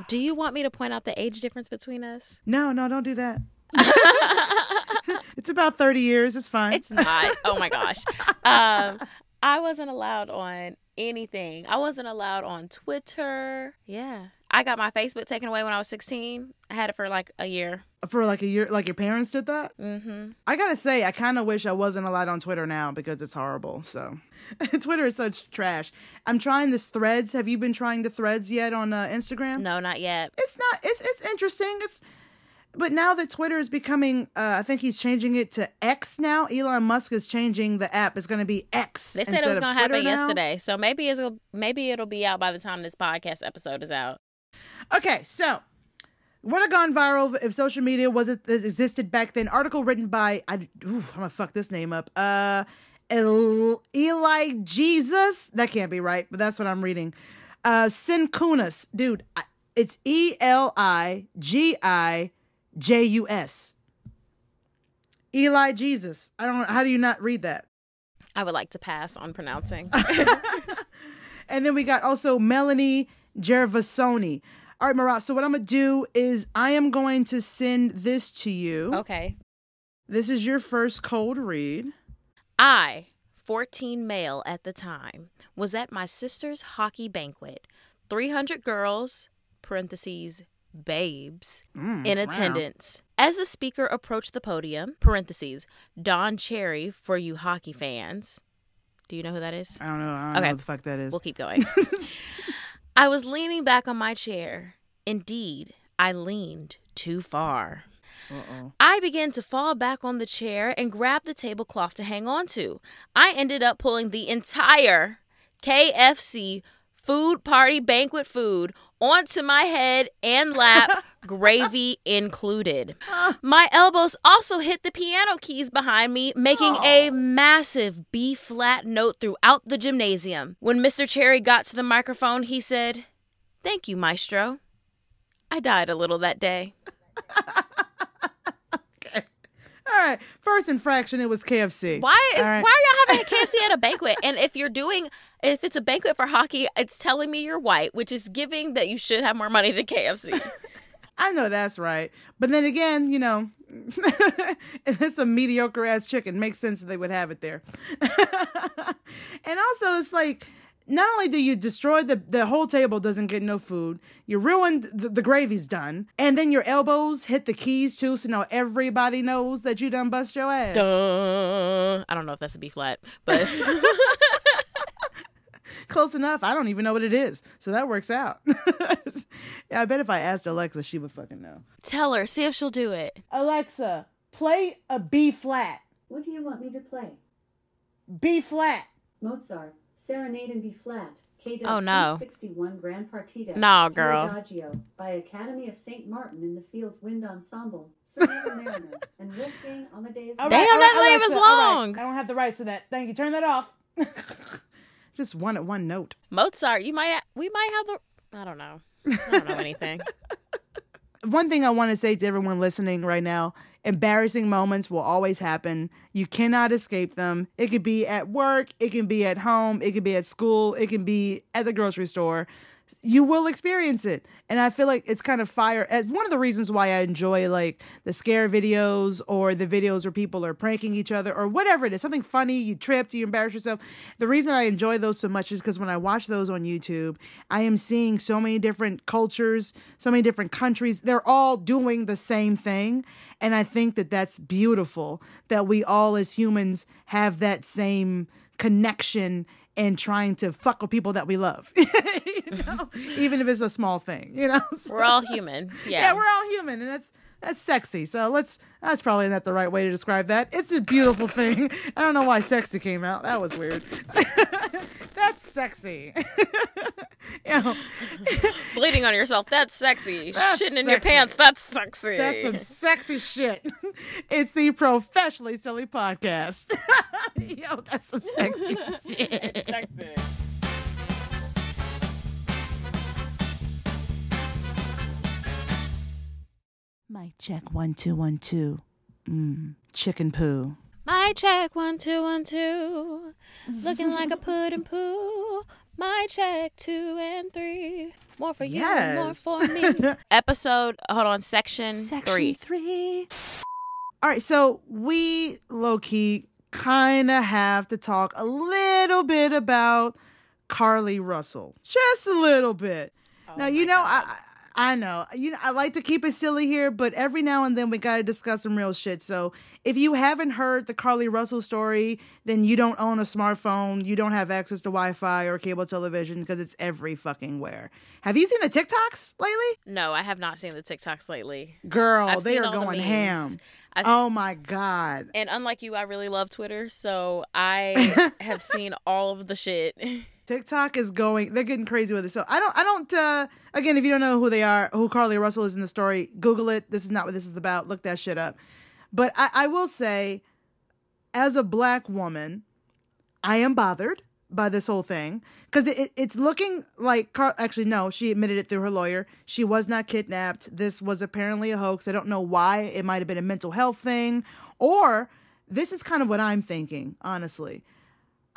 B: Do you want me to point out the age difference between us?
A: No, no, don't do that. [laughs] it's about thirty years. It's fine.
B: It's not. Oh my gosh. [laughs] Um, I wasn't allowed on anything. I wasn't allowed on Twitter. Yeah. I got my Facebook taken away when I was 16. I had it for like a year.
A: for like a year. Like your parents did that.
B: Mm-hmm.
A: I gotta say, I kind of wish I wasn't allowed on Twitter now because it's horrible. So, [laughs] Twitter is such trash. I'm trying this Threads. Have you been trying the Threads yet on uh, Instagram?
B: No, not yet.
A: it's not it's it's interesting it's but now that twitter is becoming uh, i think he's changing it to x now elon musk is changing the app it's going to be x
B: They said it was going to happen
A: now.
B: yesterday. So maybe it's maybe it'll be out by the time this podcast episode is out.
A: Okay so would have gone viral if social media was it existed back then article written by I, i'm gonna fuck this name up uh El- eli jesus that can't be right but that's what i'm reading uh Sinkunas. dude I, it's E L I G I J U S. eli jesus i don't how do you not read that
B: I would like to pass on pronouncing. [laughs] [laughs]
A: And then we got also Melanie Gervasoni. All right, Marah. So what I'm gonna do is I am going to send this to you.
B: okay.
A: This is your first cold read.
B: I, 14 male at the time, was at my sister's hockey banquet. 300 girls, parentheses, babes,
A: Mm,
B: in
A: wow.
B: attendance. As the speaker approached the podium, parentheses, Don Cherry for you hockey fans. Do you know who that is?
A: I don't know. I don't
B: Okay.
A: know what the fuck that is.
B: We'll keep going. [laughs] I was leaning back on my chair. Indeed, I leaned too far.
A: Uh-oh.
B: I began to fall back on the chair and grab the tablecloth to hang on to. I ended up pulling the entire KFC food party banquet food onto my head and lap, [laughs] gravy included. My elbows also hit the piano keys behind me, making a massive B flat note throughout the gymnasium. When Mr. Cherry got to the microphone, he said, Thank you, Maestro. I died a little that day.
A: Okay. All right. First infraction, it was KFC.
B: Why is
A: right.
B: why are y'all having a [laughs] KFC at a banquet? And if you're doing if it's a banquet for hockey, it's telling me you're white, which is giving that you should have more money than KFC. [laughs]
A: I know that's right. But then again, you know, [laughs] it's a mediocre ass chicken, makes sense that they would have it there. [laughs] and also, it's like, not only do you destroy the the whole table doesn't get no food, you ruined the, the gravy's done, and then your elbows hit the keys too, so now everybody knows that you done bust your ass.
B: Duh. I don't know if that's a B flat, but [laughs]
A: Close enough. I don't even know what it is, so that works out. yeah, [laughs] I bet if I asked Alexa, she would fucking know.
B: tell her, see if she'll do it.
A: Alexa, play a B flat.
D: What do you want me to play?
A: B flat.
D: Mozart, Serenade in B flat. KW
B: Oh, no.
D: 61 Grand Partita.
B: No, girl.
D: Adagio by Academy of St. Martin in the Fields Wind Ensemble. Serenade Marriner and Wolfgang Amadeus.
A: All
B: Damn, that name is
A: Alexa, all right.
B: long.
A: I don't have the rights to that. Thank you. Turn that off. [laughs] Just one at one note.
B: Mozart, you might we might have the I don't know. I don't know anything. [laughs]
A: One thing I want to say to everyone listening right now embarrassing moments will always happen. You cannot escape them. It could be at work, it can be at home, it can be at school, it can be at the grocery store. You will experience it. And I feel like it's kind of fire. As one of the reasons why I enjoy like the scare videos or the videos where people are pranking each other or whatever it is, something funny, you tripped, you embarrass yourself. The reason I enjoy those so much is because when I watch those on YouTube, I am seeing so many different cultures, so many different countries. They're all doing the same thing. And I think that that's beautiful that we all as humans have that same connection and trying to fuck with people that we love. [laughs] you know? Even if it's a small thing, you know? [laughs] So-
B: We're all human. Yeah.
A: yeah, we're all human, and that's that's sexy. So let's that's probably not the right way to describe that. It's a beautiful thing. [laughs] I don't know why sexy came out. That was weird. [laughs] that's sexy. [laughs] you know,
B: Bleeding on yourself, that's sexy.
A: That's
B: Shitting in your pants, that's sexy.
A: that's some sexy shit. It's the professionally silly podcast. Yo, that's some sexy shit.
B: sexy.
A: Mic check one two one two. Mm, chicken poo.
B: My check one two one two, looking like a pudding poo. My check two and three, more for you, more for me. [laughs] Episode, hold on, section,
A: Section
B: three.
A: three. All right, so we low key kind of have to talk a little bit about Carly Russell, just a little bit. now you know I. I I know. You know, I like to keep it silly here, but every now and then we got to discuss some real shit. So, if you haven't heard the Carly Russell story, then you don't own a smartphone, you don't have access to Wi-Fi or cable television because it's every fucking where. Have you seen the TikToks lately?
B: No, I have not seen the TikToks lately.
A: Girl,
B: I've
A: they are
B: all the
A: going ham.
B: I've
A: Oh my god.
B: and unlike you, I really love Twitter, so I [laughs] have seen all of the shit. [laughs]
A: TikTok is going they're getting crazy with it. So I don't I don't uh again if you don't know who they are, who Carly Russell is in the story, Google it. This is not what this is about. Look that shit up. But I, I will say, as a black woman, I am bothered by this whole thing. Because it, it, it's looking like Car- actually no, she admitted it through her lawyer. She was not kidnapped. This was apparently a hoax. I don't know why. It might have been a mental health thing, or this is kind of what I'm thinking, honestly.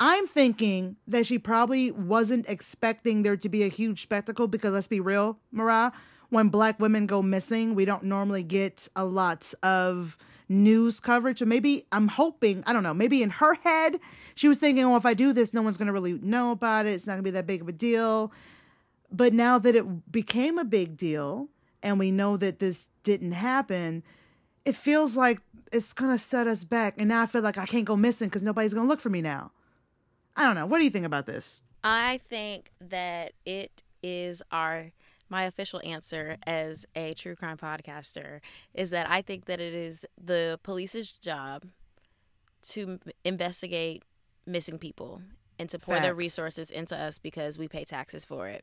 A: I'm thinking that she probably wasn't expecting there to be a huge spectacle because let's be real, Mariah, when black women go missing, we don't normally get a lot of news coverage. So maybe I'm hoping, I don't know, maybe in her head, she was thinking, oh, if I do this, no one's going to really know about it. It's not going to be that big of a deal. But now that it became a big deal and we know that this didn't happen, it feels like it's going to set us back. And now I feel like I can't go missing because nobody's going to look for me now. I don't know. What do you think about this?
B: I think that it is our my official answer as a true crime podcaster is that I think that it is the police's job to investigate missing people and to pour their resources into us because we pay taxes for it.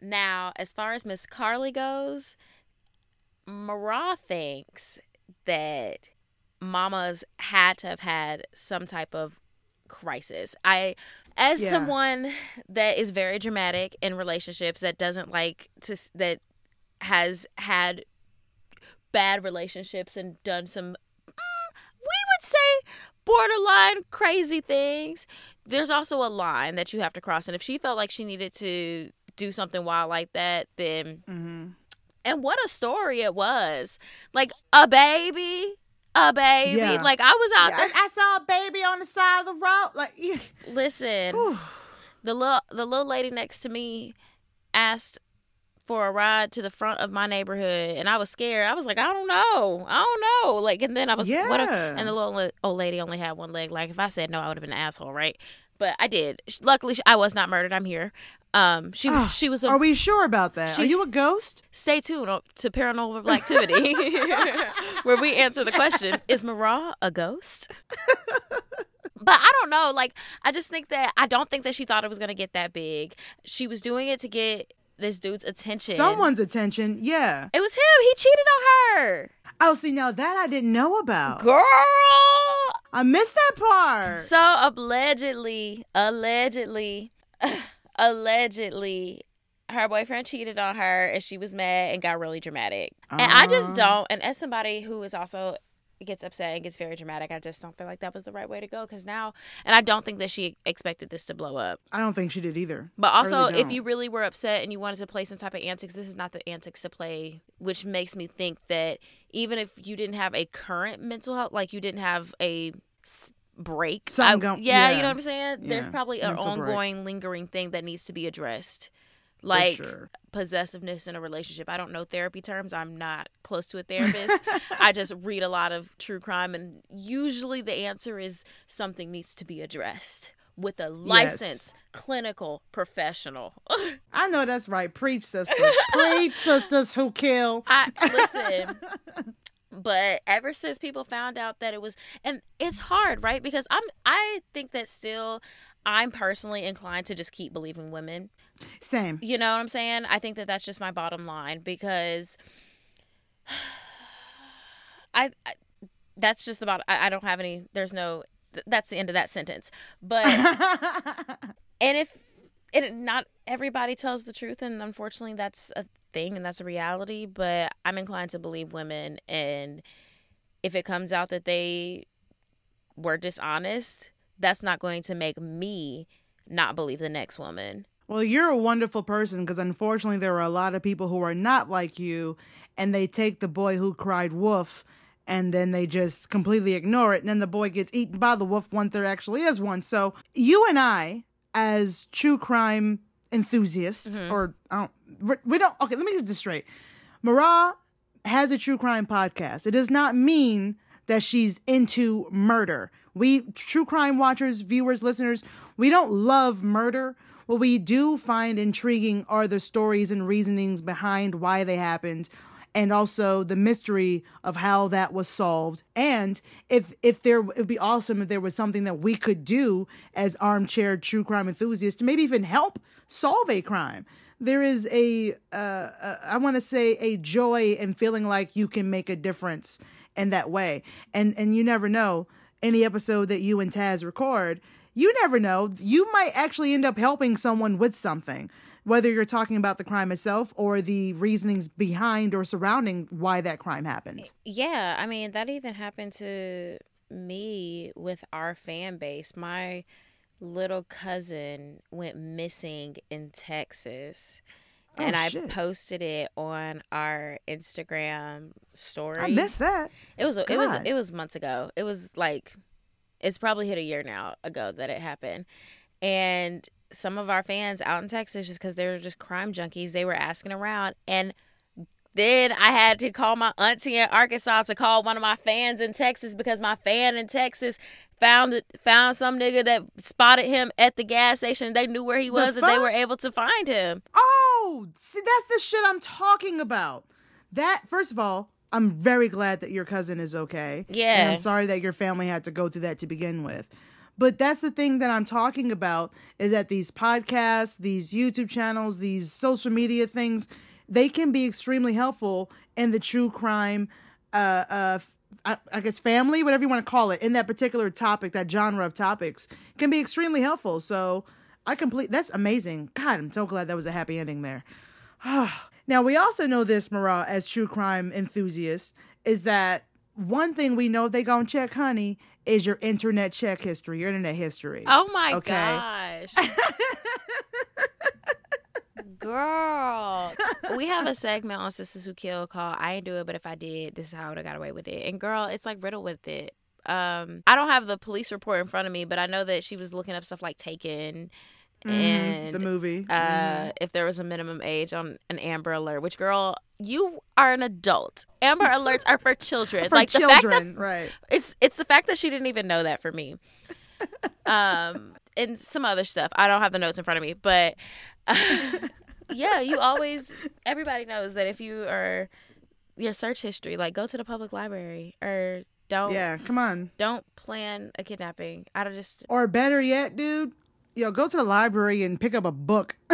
B: Now, as far as Miss Carly goes, Marah thinks that mamas had to have had some type of crisis. I as
A: Yeah.
B: someone that is very dramatic in relationships that doesn't like to that has had bad relationships and done some mm, we would say borderline crazy things. There's also a line that you have to cross and if she felt like she needed to do something wild like that then
A: Mm-hmm.
B: and what a story it was. Like a baby, a baby.
A: Yeah.
B: Like I was out there.
A: I, I saw a baby on the side of the road. Like, [laughs] yeah.
B: Listen,
A: Whew.
B: the little the little lady next to me asked for a ride to the front of my neighborhood, and I was scared. I was like, I don't know, I don't know. Like, and then I was, what? if-
A: Yeah.
B: and the little old lady only had one leg. Like, if I said no, I would have been an asshole, right? But I did. Luckily, I was not murdered. I'm here. Um, she
A: Ah,
B: she was a
A: Are we sure about that?
B: She-
A: Are you a ghost?
B: stay tuned to paranormal activity [laughs] where we answer the question is marah a ghost [laughs] but i don't know like i just think that i don't think that she thought it was going to get that big she was doing it to get this dude's attention
A: Someone's attention. Yeah.
B: it was him he cheated on her
A: Oh, see, now that I didn't know about.
B: girl
A: I missed that part.
B: so allegedly allegedly [sighs] allegedly her boyfriend cheated on her and she was mad and got really dramatic. And I just
A: Uh.
B: don't and as somebody who is also gets upset and gets very dramatic, I just don't feel like that was the right way to go cuz now and I don't think that she expected this to blow up.
A: I don't think she did either.
B: But also,
A: really
B: if you really were upset and you wanted to play some type of antics, this is not the antics to play, which makes me think that even if you didn't have a current mental health, like you didn't have a break, I-
A: go-
B: yeah, you know what I'm saying? There's probably an
A: mental break.
B: ongoing, lingering thing that needs to be addressed. Like
A: sure.
B: possessiveness in a relationship. I don't know therapy terms. I'm not close to a therapist. [laughs] I just read a lot of true crime, and usually the answer is something needs to be addressed. with a licensed clinical professional. [laughs]
A: I know that's right. Preach, sisters. Preach, [laughs] Sistas Who Kill.
B: I listen. But ever since people found out that it was and it's hard, right? Because I'm I think that still I'm personally inclined to just keep believing women.
A: Same.
B: You know what I'm saying? I think that that's just my bottom line because [sighs] I, I that's just about I, I don't have any there's no th- that's the end of that sentence. But [laughs] and if it not everybody tells the truth and unfortunately that's a thing and that's a reality, but I'm inclined to believe women and if it comes out that they were dishonest, that's not going to make me not believe the next woman.
A: Well, you're a wonderful person because unfortunately there are a lot of people who are not like you and they take the boy who cried wolf and then they just completely ignore it and then the boy gets eaten by the wolf once there actually is one. So, you and I as true crime enthusiasts mm-hmm. or I don't we- we don't okay, let me get this straight. Marah has a true crime podcast. It does not mean that she's into murder. We true crime watchers, viewers, listeners, we don't love murder. What we do find intriguing are the stories and reasonings behind why they happened and also the mystery of how that was solved. And if if there it would be awesome if there was something that we could do as armchair true crime enthusiasts to maybe even help solve a crime there is a uh, uh I want to say a joy in feeling like you can make a difference in that way. And and you never know any episode that you and Taz record, you never know. You might actually end up helping someone with something. Whether you're talking about the crime itself or the reasonings behind or surrounding why that crime happened.
B: Yeah, I mean that even happened to me with our fan base. My little cousin went missing in Texas.
A: Oh,
B: and I
A: shit.
B: posted it on our Instagram story.
A: I missed that.
B: It was it was it was months ago. It was like it's probably hit a year now ago that it happened. And some of our fans out in Texas just cuz they were just crime junkies, they were asking around and then I had to call my auntie in Arkansas to call one of my fans in Texas because my fan in Texas found found some nigga that spotted him at the gas station. They knew where he was and they were able to find him.
A: Oh, see, that's the shit I'm talking about. That, first of all, I'm very glad that your cousin is okay. And
B: Yeah.
A: I'm sorry that your family had to go through that to begin with. But that's the thing that I'm talking about is that these podcasts, these YouTube channels, these social media things, they can be extremely helpful in the true crime, uh, uh, I, guess family, whatever you want to call it, in that particular topic, that genre of topics, can be extremely helpful. So I complete. That's amazing. God, I'm so glad that was a happy ending there. [sighs] now we also know this, Marah, as true crime enthusiasts, is that one thing we know they gonna check, honey, is your internet check history, your internet history.
B: Oh my
A: Okay.
B: gosh. Girl, we have a segment on Sistas Who Kill called I Ain't Do It, but if I did, this is how I would have got away with it. And girl, it's like riddled with it. Um, I don't have the police report in front of me, but I know that she was looking up stuff like Taken
A: Mhm,
B: and
A: the movie.
B: uh,
A: Mhm.
B: if there was a minimum age on an Amber Alert, which girl, you are an adult. Amber Alerts are for children. [laughs]
A: for
B: like the fact that
A: right?
B: it's it's the fact that she didn't even know that for me. [laughs] Um, and some other stuff. I don't have the notes in front of me, but [laughs] yeah, you always everybody knows that if you are your search history, like go to the public library or don't
A: Yeah, come on.
B: don't plan a kidnapping. I don't just
A: Or better yet, dude, yo, go to the library and pick up a book. [laughs]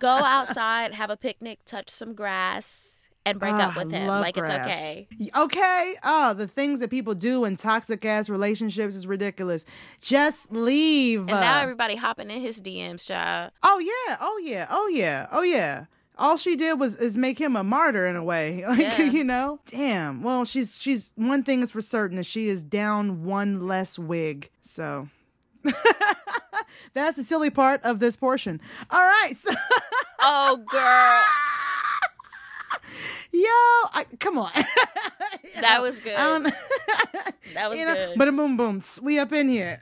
B: go outside, have a picnic, touch some grass, and break
A: Ah,
B: up with
A: I
B: him. Like
A: grass.
B: it's okay.
A: Okay. Oh, the things that people do in toxic ass relationships is ridiculous. Just leave.
B: And now everybody hopping in his DMs, child.
A: oh yeah. Oh yeah. Oh yeah. Oh yeah. All she did was is make him a martyr in a way. [laughs] Like
B: Yeah.
A: you know. Damn. Well, she's she's one thing is for certain is she is down one less wig. So [laughs] that's the silly part of this portion. All right. So [laughs]
B: Oh girl. [laughs]
A: Yo, I, come on.
B: That
A: know,
B: was good.
A: Don't-
B: That was
A: you know,
B: good.
A: But a boom, boom, we up in here.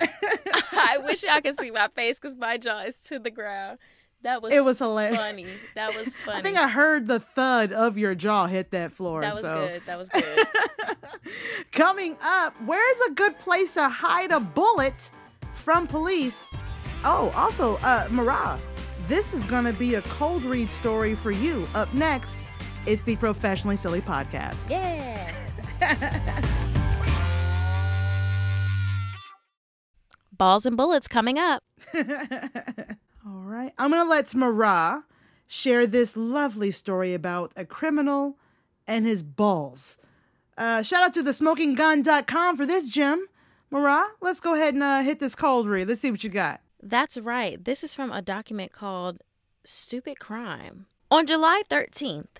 B: I wish y'all could see my face because my jaw is to the ground. That was
A: it was hilarious.
B: funny. That was funny.
A: I think I heard the thud of your jaw hit that floor.
B: that was
A: so.
B: good. That was good.
A: Coming up, where's a good place to hide a bullet from police. Oh, also, uh, Marah, this is going to be a cold read story for you. Up next, it's the Professionally Silly Podcast.
B: Yeah. Balls and bullets coming up. [laughs]
A: All right. I'm going to let Marah share this lovely story about a criminal and his balls. Uh, shout out to the smokinggun.com for this, Jim. Marah, let's go ahead and uh, hit this cold read. Let's see what you got.
B: That's right. This is from a document called Stupid Crime. On July 13th,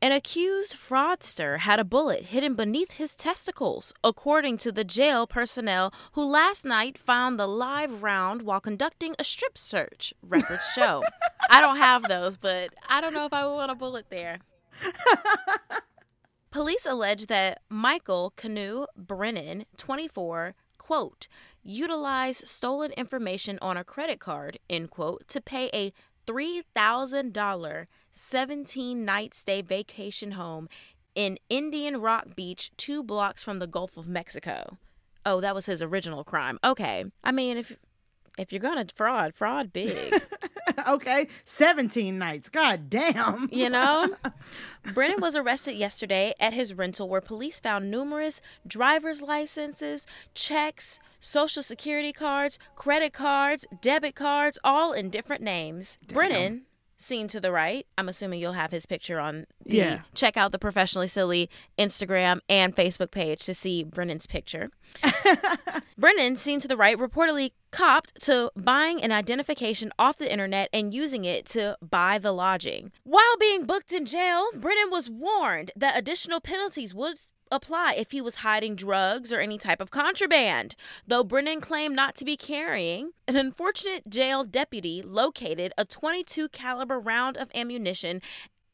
B: an accused fraudster had a bullet hidden beneath his testicles, according to the jail personnel who last night found the live round while conducting a strip search, records show. I don't have those, but I don't know if I would want a bullet there. [laughs] Police allege that Michael Canoe Brennan, 24, quote, utilize stolen information on a credit card, end quote, to pay a $3,000 17 night stay vacation home in Indian Rocks Beach, two blocks from the Gulf of Mexico. Oh, that was his original crime. Okay. I mean, if if you're gonna fraud, fraud big. [laughs]
A: okay, 17 nights. God damn.
B: You know? [laughs] Brennan was arrested yesterday at his rental where police found numerous driver's licenses, checks, social security cards, credit cards, debit cards, all in different names. Brennan seen to the right. I'm assuming you'll have his picture on the
A: Yeah.
B: check out the professionally silly Instagram and Facebook page to see Brennan's picture. [laughs] Brennan, seen to the right, reportedly copped to buying an identification off the internet and using it to buy the lodging. While being booked in jail, Brennan was warned that additional penalties would apply if he was hiding drugs or any type of contraband. Though Brennan claimed not to be carrying, an unfortunate jail deputy located a 22 caliber round of ammunition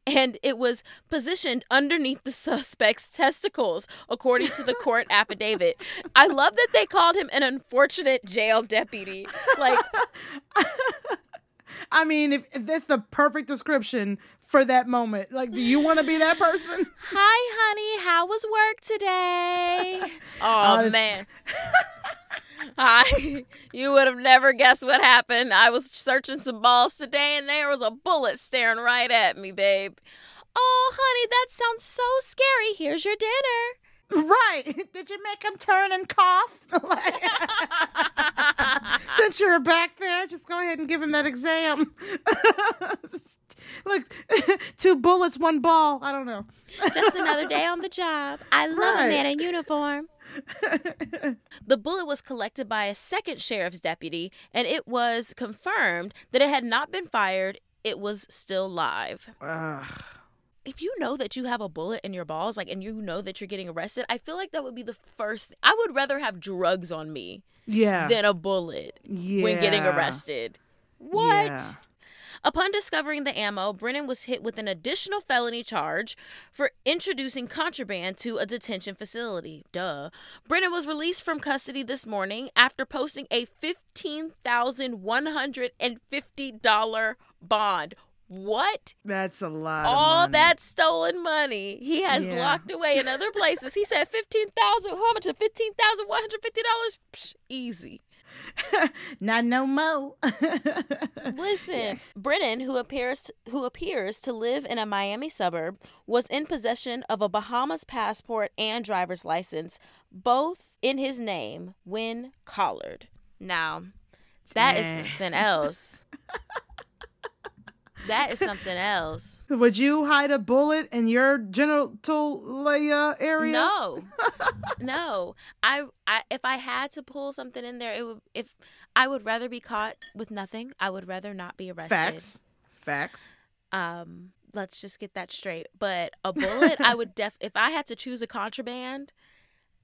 B: and it was positioned underneath the suspect's testicles, according to the court [laughs] affidavit. I love that they called him an unfortunate jail deputy. Like, [laughs]
A: I mean, if, if that's the perfect description for that moment, like, do you want to be that person? [laughs]
B: hi, honey, how was work today? [laughs]
A: Oh,
B: Oh, man. I, you would have never guessed what happened. I was searching some balls today, and there was a bullet staring right at me, babe. Oh, honey, that sounds so scary. Here's your dinner.
A: Right. [laughs] Did you make him turn and cough? Since you're back there, just go ahead and give him that exam. Look, [laughs] two bullets, one ball. I don't know.
B: Just [laughs] another day on the job. I love
A: Right.
B: a man in uniform. [laughs] the bullet was collected by a second sheriff's deputy, and it was confirmed that it had not been fired. It was still live.
A: Ugh.
B: If you know that you have a bullet in your balls, like, and you know that you're getting arrested, I feel like that would be the first. I would rather have drugs on me
A: yeah.
B: than a bullet yeah. when getting arrested. What?
A: Yeah.
B: Upon discovering the ammo, Brennan was hit with an additional felony charge for introducing contraband to a detention facility. Duh. Brennan was released from custody this morning after posting a $15,150 bond. What?
A: That's a lot. of
B: All that stolen money he has
A: Yeah.
B: locked away in other places. He said 15000 How much? $15,150? Easy. [laughs]
A: Not no mo. [laughs]
B: Listen, Brennan, who appears who appears to live in a Miami suburb, was in possession of a Bahamas passport and driver's license, both in his name when collared. Now, that is
A: Dang.
B: something else. [laughs] that is something else. [laughs]
A: Would you hide a bullet in your genital uh, area?
B: No, [laughs] no. I, I, if I had to pull something in there, it would. If I would rather be caught with nothing, I would rather not be arrested.
A: Facts. Facts.
B: um let's just get that straight but a bullet i would def if i had to choose a contraband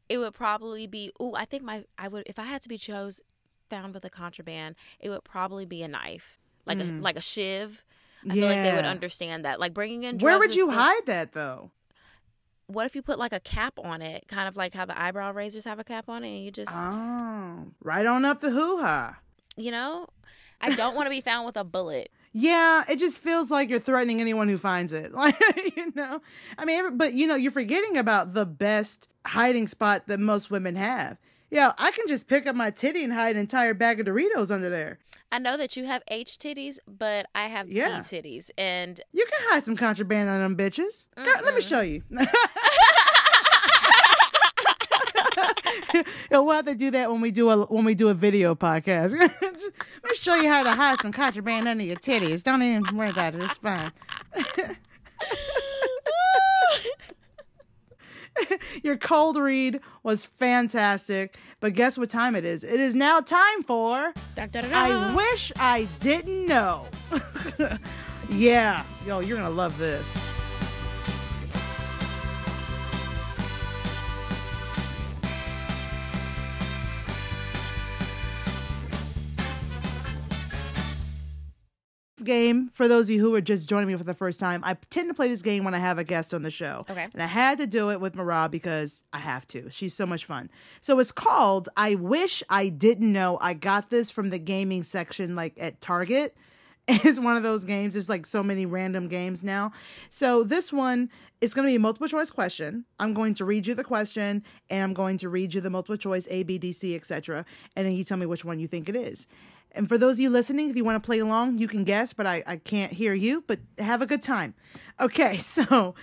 B: it would probably be oh i think my i would if i had to be chose found with a contraband it would probably be a knife like a like a shiv i feel like they would. Understand that like bringing in
A: Where would you hide that though?
B: what if you put like a cap on it kind of like how the eyebrow razors have a cap on it and you just
A: Oh, right on up the hoo ha.
B: you know i don't want to be found with a bullet
A: Yeah, it just feels like you're threatening anyone who finds it. [laughs] Like, you know, I mean, but you know, you're forgetting about the best hiding spot that most women have Yeah, I can just pick up my titty and hide an entire bag of Doritos under there.
B: I know that you have H titties, but I have
A: Yeah.
B: D titties, and
A: You can hide some contraband on them bitches. Girl, let me show you. [laughs] [laughs] We'll have to do that when we do a when we do a video podcast. [laughs] Let me show you how to hide some contraband under your titties. Don't even worry about it. It's fine. Your cold read was fantastic, but guess what time it is? It is now time for
B: Dun, dun, dun,
A: I wish I didn't know. [laughs] yeah, yo, you're gonna love this. Game, for those of you who are just joining me for the first time, I tend to play this game when I have a guest on the show.
B: Okay.
A: And I had to do it with Marah because I have to. She's so much fun. So it's called I Wish I Didn't Know. I got this from the gaming section, like at Target. [laughs] It's one of those games. There's like so many random games now. So this one is going to be a multiple choice question. I'm going to read you the question and I'm going to read you the multiple choice A, B, D, C, etc. And then you tell me which one you think it is. And for those of you listening, if you want to play along, you can guess, but I, I can't hear you, but have a good time. Okay, [laughs] so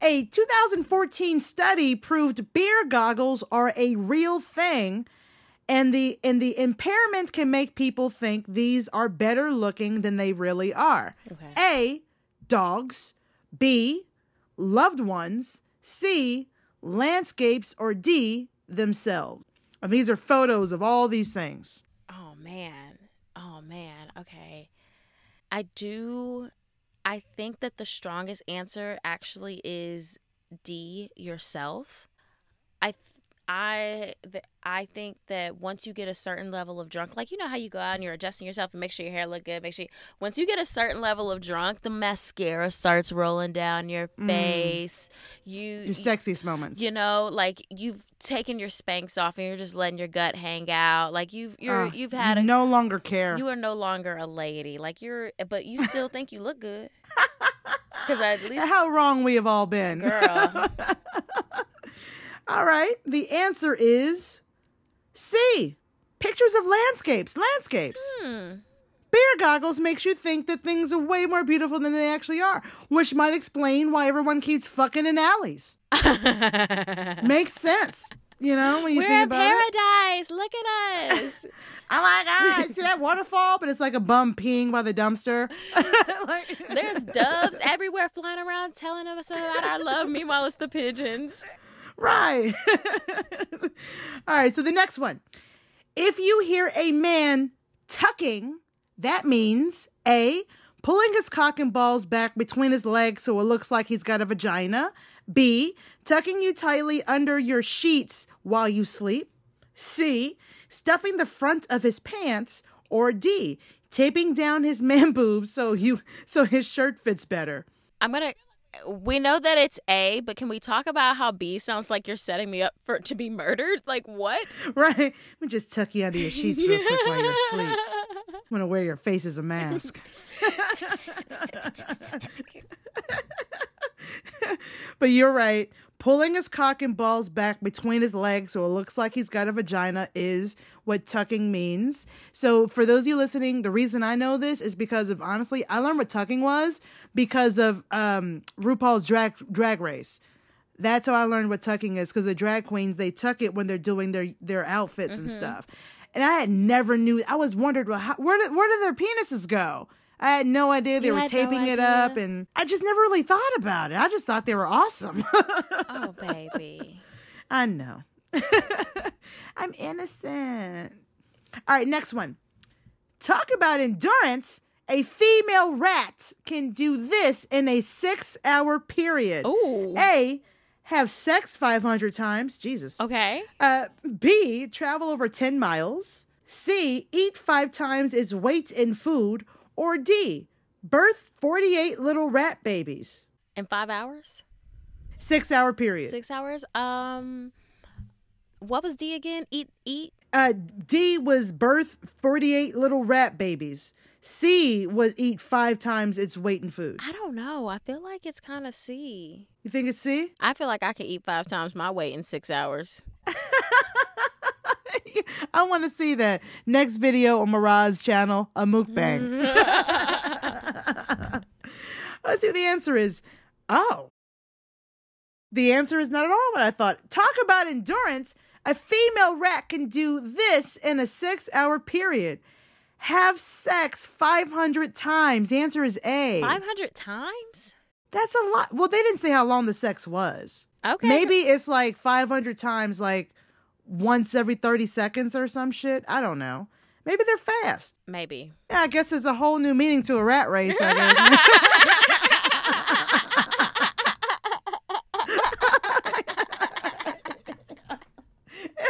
A: a 2014 study proved beer goggles are a real thing and the and the impairment can make people think these are better looking than they really are.
B: Okay.
A: A dogs, B loved ones, C landscapes or D themselves. And these are photos of all these things.
B: Oh man. Oh man. Okay. I do I think that the strongest answer actually is D yourself. I I th- I think that once you get a certain level of drunk, like you know how you go out and you're adjusting yourself and make sure your hair look good, make sure once you get a certain level of drunk, the mascara starts rolling down your face. You
A: Your sexiest moments.
B: you know like you've taken your Spanx off and you're just letting your gut hang out like you've you're
A: Uh,
B: you've had a
A: no longer care.
B: you are no longer a lady like you're but you still [laughs] think you look good because at [laughs] least
A: How wrong we have all been.
B: girl [laughs]
A: All right. The answer is C. Pictures of landscapes. Landscapes.
B: hmm.
A: Beer goggles makes you think that things are way more beautiful than they actually are, which might explain why everyone keeps fucking in alleys. [laughs] Makes sense. You know, when you
B: we're
A: think
B: in
A: about it.
B: paradise look at us [laughs]
A: Oh my [laughs] god, see that waterfall? But it's like a bum peeing by the dumpster. Like-
B: there's doves everywhere flying around telling us about our love meanwhile it's the pigeons
A: Right. [laughs] All right, so the next one. If you hear a man tucking, that means A, pulling his cock and balls back between his legs so it looks like he's got a vagina. B, tucking you tightly under your sheets while you sleep. C, stuffing the front of his pants. Or D, taping down his [laughs] man boobs so you so his shirt fits better.
B: i'm gonna we know that it's a but can we talk about how b sounds like you're setting me up for to be murdered like what [laughs]
A: Right? Let me just tuck you under your sheets real quick while you're asleep. [laughs] I'm gonna wear your face as a mask. [laughs] but you're right. Pulling his cock and balls back between his legs so it looks like he's got a vagina is what tucking means. So for those of you listening, the reason I know this is because of honestly, I learned what tucking was because of um RuPaul's drag drag race. That's how I learned what tucking is because the drag queens they tuck it when they're doing their their outfits
B: Mm-hmm.
A: and stuff. And I had never knew. I was wondered well, how, where did where did their penises go? I had no idea they
B: You
A: were
B: had no
A: taping it up, and I just never really thought about it. I just thought they were awesome. [laughs]
B: oh baby
A: I know. [laughs] I'm innocent. All right, next one. Talk about endurance. A female rat can do this in a six hour period.
B: Ooh.
A: A, have sex 500 times. Jesus.
B: okay
A: Uh, B, travel over 10 miles. C, eat five times its weight in food. Or D, birth 48 little rat babies.
B: in five hours
A: Six hour period.
B: six hours um what was d again eat eat
A: Uh, D was birth 48 little rat babies. C was eat five times its weight in food.
B: i don't know i feel like it's kind of c
A: You think it's C?
B: i feel like i can eat five times my weight in six hours [laughs]
A: I want to see that. Next video on Marah's channel, a mukbang. Mm-hmm. [laughs] Let's see what the answer is. Oh. The answer is not at all what I thought. Talk about endurance. A female rat can do this in a six hour period. Have sex 500 times. The answer is A.
B: 500 times?
A: That's a lot. Well, they didn't say how long the sex was.
B: Okay.
A: Maybe it's like 500 times, like once every 30 seconds or some shit. I don't know. Maybe they're fast.
B: Maybe.
A: Yeah, I guess it's a whole new meaning to a rat race, I guess.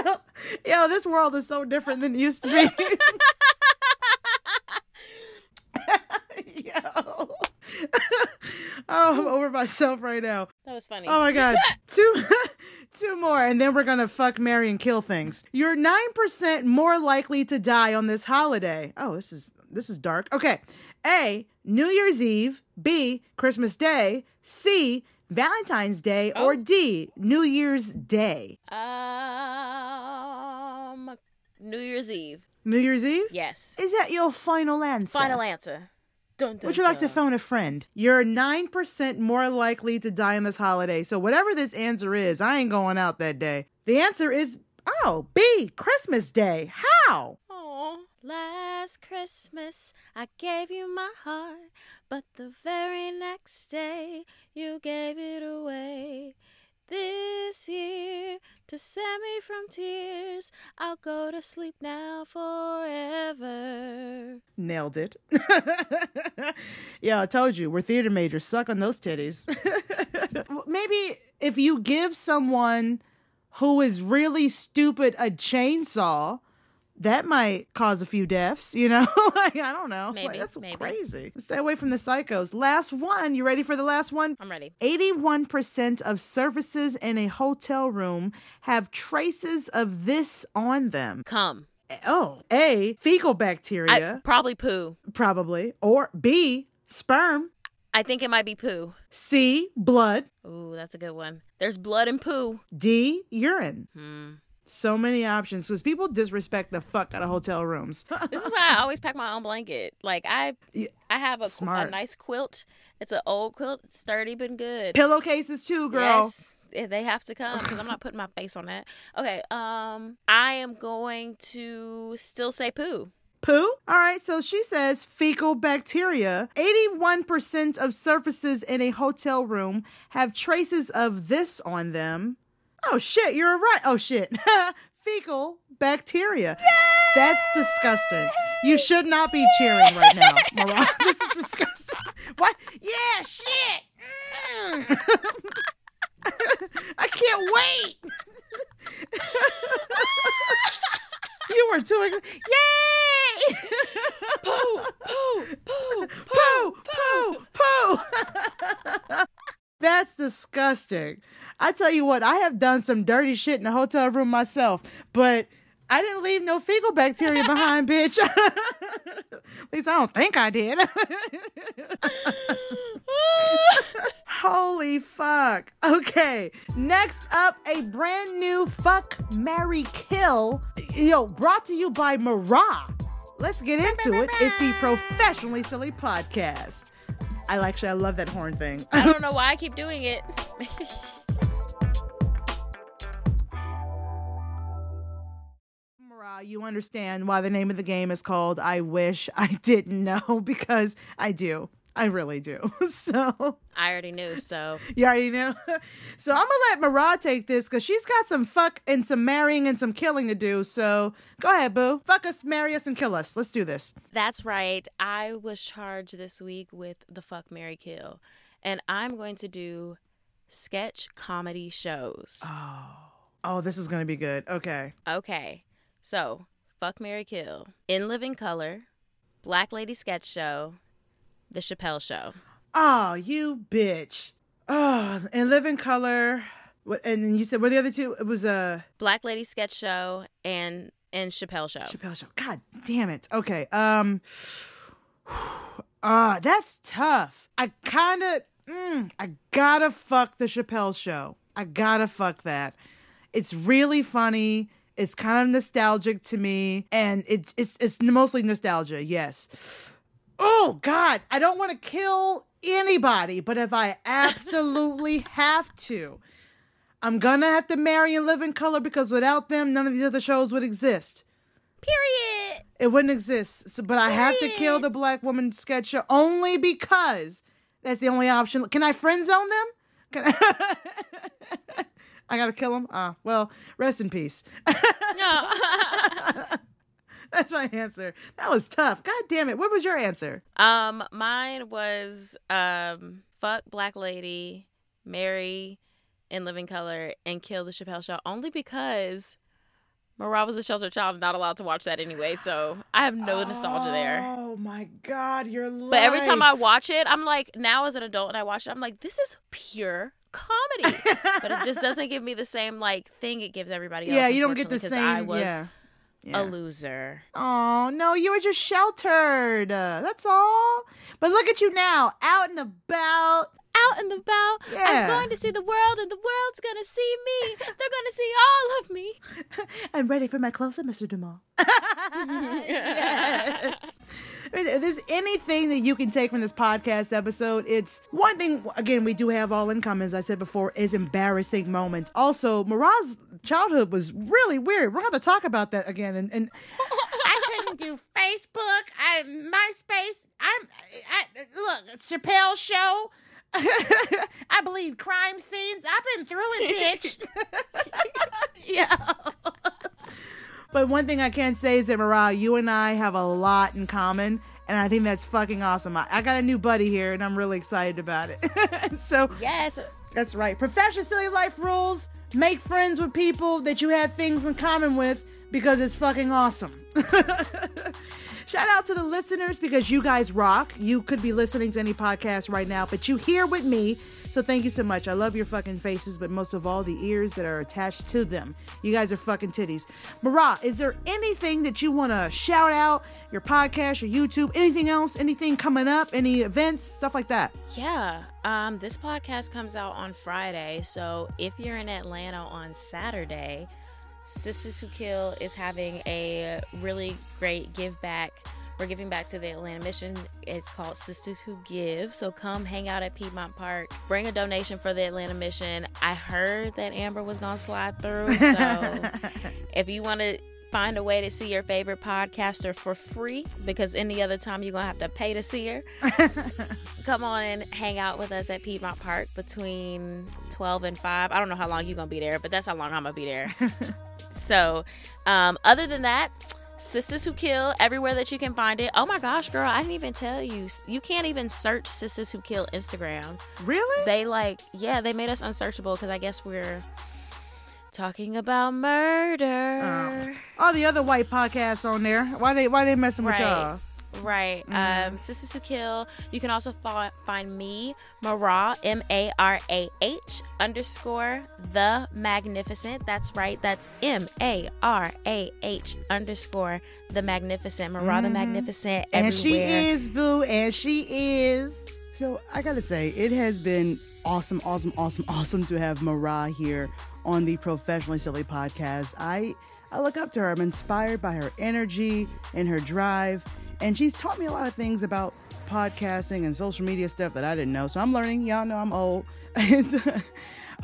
A: yo, [laughs] [laughs] yo, this world is so different than it used to be. [laughs] yo. oh, I'm over myself right now.
B: That was funny.
A: Oh my god. two two more and then we're to fuck marry and kill things. You're 9% more likely to die on this holiday. Oh, this is this is dark. Okay. A, New Year's Eve, B, Christmas Day, C, Valentine's Day, or D, New Year's Day.
B: Um, New Year's Eve.
A: New Year's Eve?
B: Yes.
A: Is that your final answer?
B: Final answer. Dun, dun,
A: Would you like to phone a friend? You're 9% more likely to die on this holiday. So, whatever this answer is, I ain't going out that day. The answer is, oh, B, Christmas Day. How?
B: Aw, last Christmas I gave you my heart, but the very next day you gave it away. This year, to save me from tears, I'll go to sleep now forever.
A: Nailed it. [laughs] yeah, I told you, we're theater majors. Suck on those titties. [laughs] Maybe if you give someone who is really stupid a chainsaw, that might cause a few deaths, you know? [laughs] like, I don't know. Like,
B: Maybe,
A: that's
B: maybe.
A: crazy. Stay away from the psychos. Last one. You ready for the last one?
B: I'm ready.
A: 81% of surfaces in a hotel room have traces of this on them.
B: Come.
A: Oh, A, fecal
B: I
A: bacteria,
B: probably poo.
A: probably, or B, sperm,
B: I think it might be poo.
A: C, blood,
B: Ooh, that's a good one. There's blood and poo.
A: D, urine.
B: Hmm.
A: So many options because people disrespect the fuck out of hotel rooms. [laughs]
B: This is why I always pack my own blanket. Like I, I have a, qu- a
A: smart.
B: nice quilt. It's an old quilt, it's sturdy been good.
A: Pillowcases too, girl.
B: Yes, eh, they have to come because I'm not putting my face on that. Okay, um, I am going to still say poo.
A: Poo? All right, so she says fecal bacteria. 81% of surfaces in a hotel room have traces of this on them. Oh shit, you're right. Oh shit. [laughs] fecal bacteria. That's disgusting. You should not be cheering right now, [laughs] Mariah. [laughs] This is disgusting. What? Yeah, shit. Mm. I can't wait. you were too ex- Yay!
B: Poo, poo, poo,
A: poo, poo, poo. That's disgusting. I tell you what, I have done some dirty shit in the hotel room myself, but I didn't leave no fecal bacteria behind, [laughs] bitch. [laughs] At least I don't think I did. [laughs] Holy fuck. Okay, next up, a brand new Fuck, Mary Kill. Yo, brought to you by Marah. Let's get into it. It's the Professionally Silly Podcast. I actually, I love that horn thing.
B: I don't [laughs] know why I keep doing it.
A: You understand why the name of the game is called I Wish I Didn't Know [laughs] because I do. I really do. [laughs] So,
B: I already knew, so
A: you already knew. [laughs] So, I'm to let Mariah take this because she's got some fuck and some marrying and some killing to do. So, go ahead, boo. Fuck us, marry us, and kill us. Let's do this.
B: that's right. I was charged this week with the fuck Mary Kill, and I'm going to do sketch comedy shows.
A: Oh, oh this is to be good. Okay.
B: Okay, so fuck Mary Kill, In Living Color, Black Lady Sketch Show, The Chappelle Show.
A: Oh, you bitch. Oh, and Live in Color. What, and then you said, what are the other two? It was a.
B: Black Lady Sketch Show and and Chappelle Show.
A: Chappelle show. God damn it. Okay. Um uh that's tough. I kind of mm, I gotta fuck the Chappelle show. I gotta fuck that. It's really funny. It's kind of nostalgic to me, and it, it's it's mostly nostalgia. Yes. Oh God, I don't want to kill anybody, but if I absolutely [laughs] have to, I'm gonna have to marry and live in color because without them, none of these other shows would exist.
B: Period.
A: It wouldn't exist. So, but I have to kill the black woman sketch show only because that's the only option. Can I friend zone them? Can I? [laughs] I gotta kill them. Ah, well, rest in peace. [laughs]
B: No. [laughs]
A: that's my answer. That was tough. God damn it. What was your answer?
B: um, mine was um, fuck Black Lady, marry in living color, and kill the Chappelle Show only because. Mariah was a sheltered child and not allowed to watch that anyway, so I have no nostalgia there.
A: Oh my God, you're.
B: But every time I watch it, I'm like, now as an adult and I watch it, I'm like, this is pure comedy. but it just [laughs] doesn't give me the same like thing it gives everybody else.
A: yeah, you don't get the same.
B: I was
A: yeah. Yeah.
B: a loser.
A: Oh, no, you were just sheltered. Uh, that's all. But look at you now, out and about.
B: Out and about,
A: Yeah.
B: I'm going to see the world, and the world's gonna see me. They're gonna see all of me. [laughs]
A: I'm ready for my close up, Mr. Dumas. [laughs] [laughs] yes. If there's anything that you can take from this podcast episode, it's one thing, again, we do have all in common, as I said before, is embarrassing moments. Also, Marah's childhood was really weird. We're going to talk about that again. And, and
C: I couldn't do [laughs] Facebook, I, MySpace. I'm I, look Chappelle show. [laughs] I believe crime scenes. I've been through it, bitch. [laughs]
A: yeah. But one thing I can say is that Marah, you and I have a lot in common, and I think that's fucking awesome. I, I got a new buddy here, and I'm really excited about it. [laughs] so
B: Yes.
A: that's right. Professional silly life rules. Make friends with people that you have things in common with because it's fucking awesome. [laughs] Shout out to the listeners because you guys rock. You could be listening to any podcast right now, but you here with me. So thank you so much. I love your fucking faces, but most of all, the ears that are attached to them. You guys are fucking titties. Marah, is there anything that you want to shout out? Your podcast, your YouTube, anything else? Anything coming up? Any events? Stuff like that?
B: Yeah. Um, this podcast comes out on Friday. So if you're in Atlanta on Saturday, Sistas Who Kill is having a really great give back. We're giving back to the Atlanta Mission. It's called Sistas Who Give. So come hang out at Piedmont Park. Bring a donation for the Atlanta Mission. I heard that Amber was going to slide through. So [laughs] if you want to find a way to see your favorite podcaster for free, because any other time you're going to have to pay to see her, [laughs] come on and hang out with us at Piedmont Park between 12 and 5. I don't know how long you're going to be there, but that's how long I'm going to be there. [laughs] so, um, other than that, Sistas Who Kill, everywhere that you can find it. Oh my gosh, girl, I didn't even tell you. You can't even search Sistas Who Kill Instagram.
A: Really?
B: They like, yeah, they made us unsearchable because I guess we're talking about murder. Oh.
A: All the other white podcasts on there. Why they why they messing with y'all?
B: Right.
A: Mm-hmm.
B: Um, Sistas Who Kill. You can also fi- find me, Marah, M A R A H underscore the magnificent. That's right. That's M A R A H underscore the magnificent. Marah the magnificent.
A: Mm-hmm. And she is boo, and she is. So I gotta say, it has been awesome, awesome, awesome, [laughs] awesome to have Marah here on the Professionally Silly podcast. I I look up to her. I'm inspired by her energy and her drive, and she's taught me a lot of things about podcasting and social media stuff that I didn't know. So I'm learning. Y'all know I'm old. [laughs]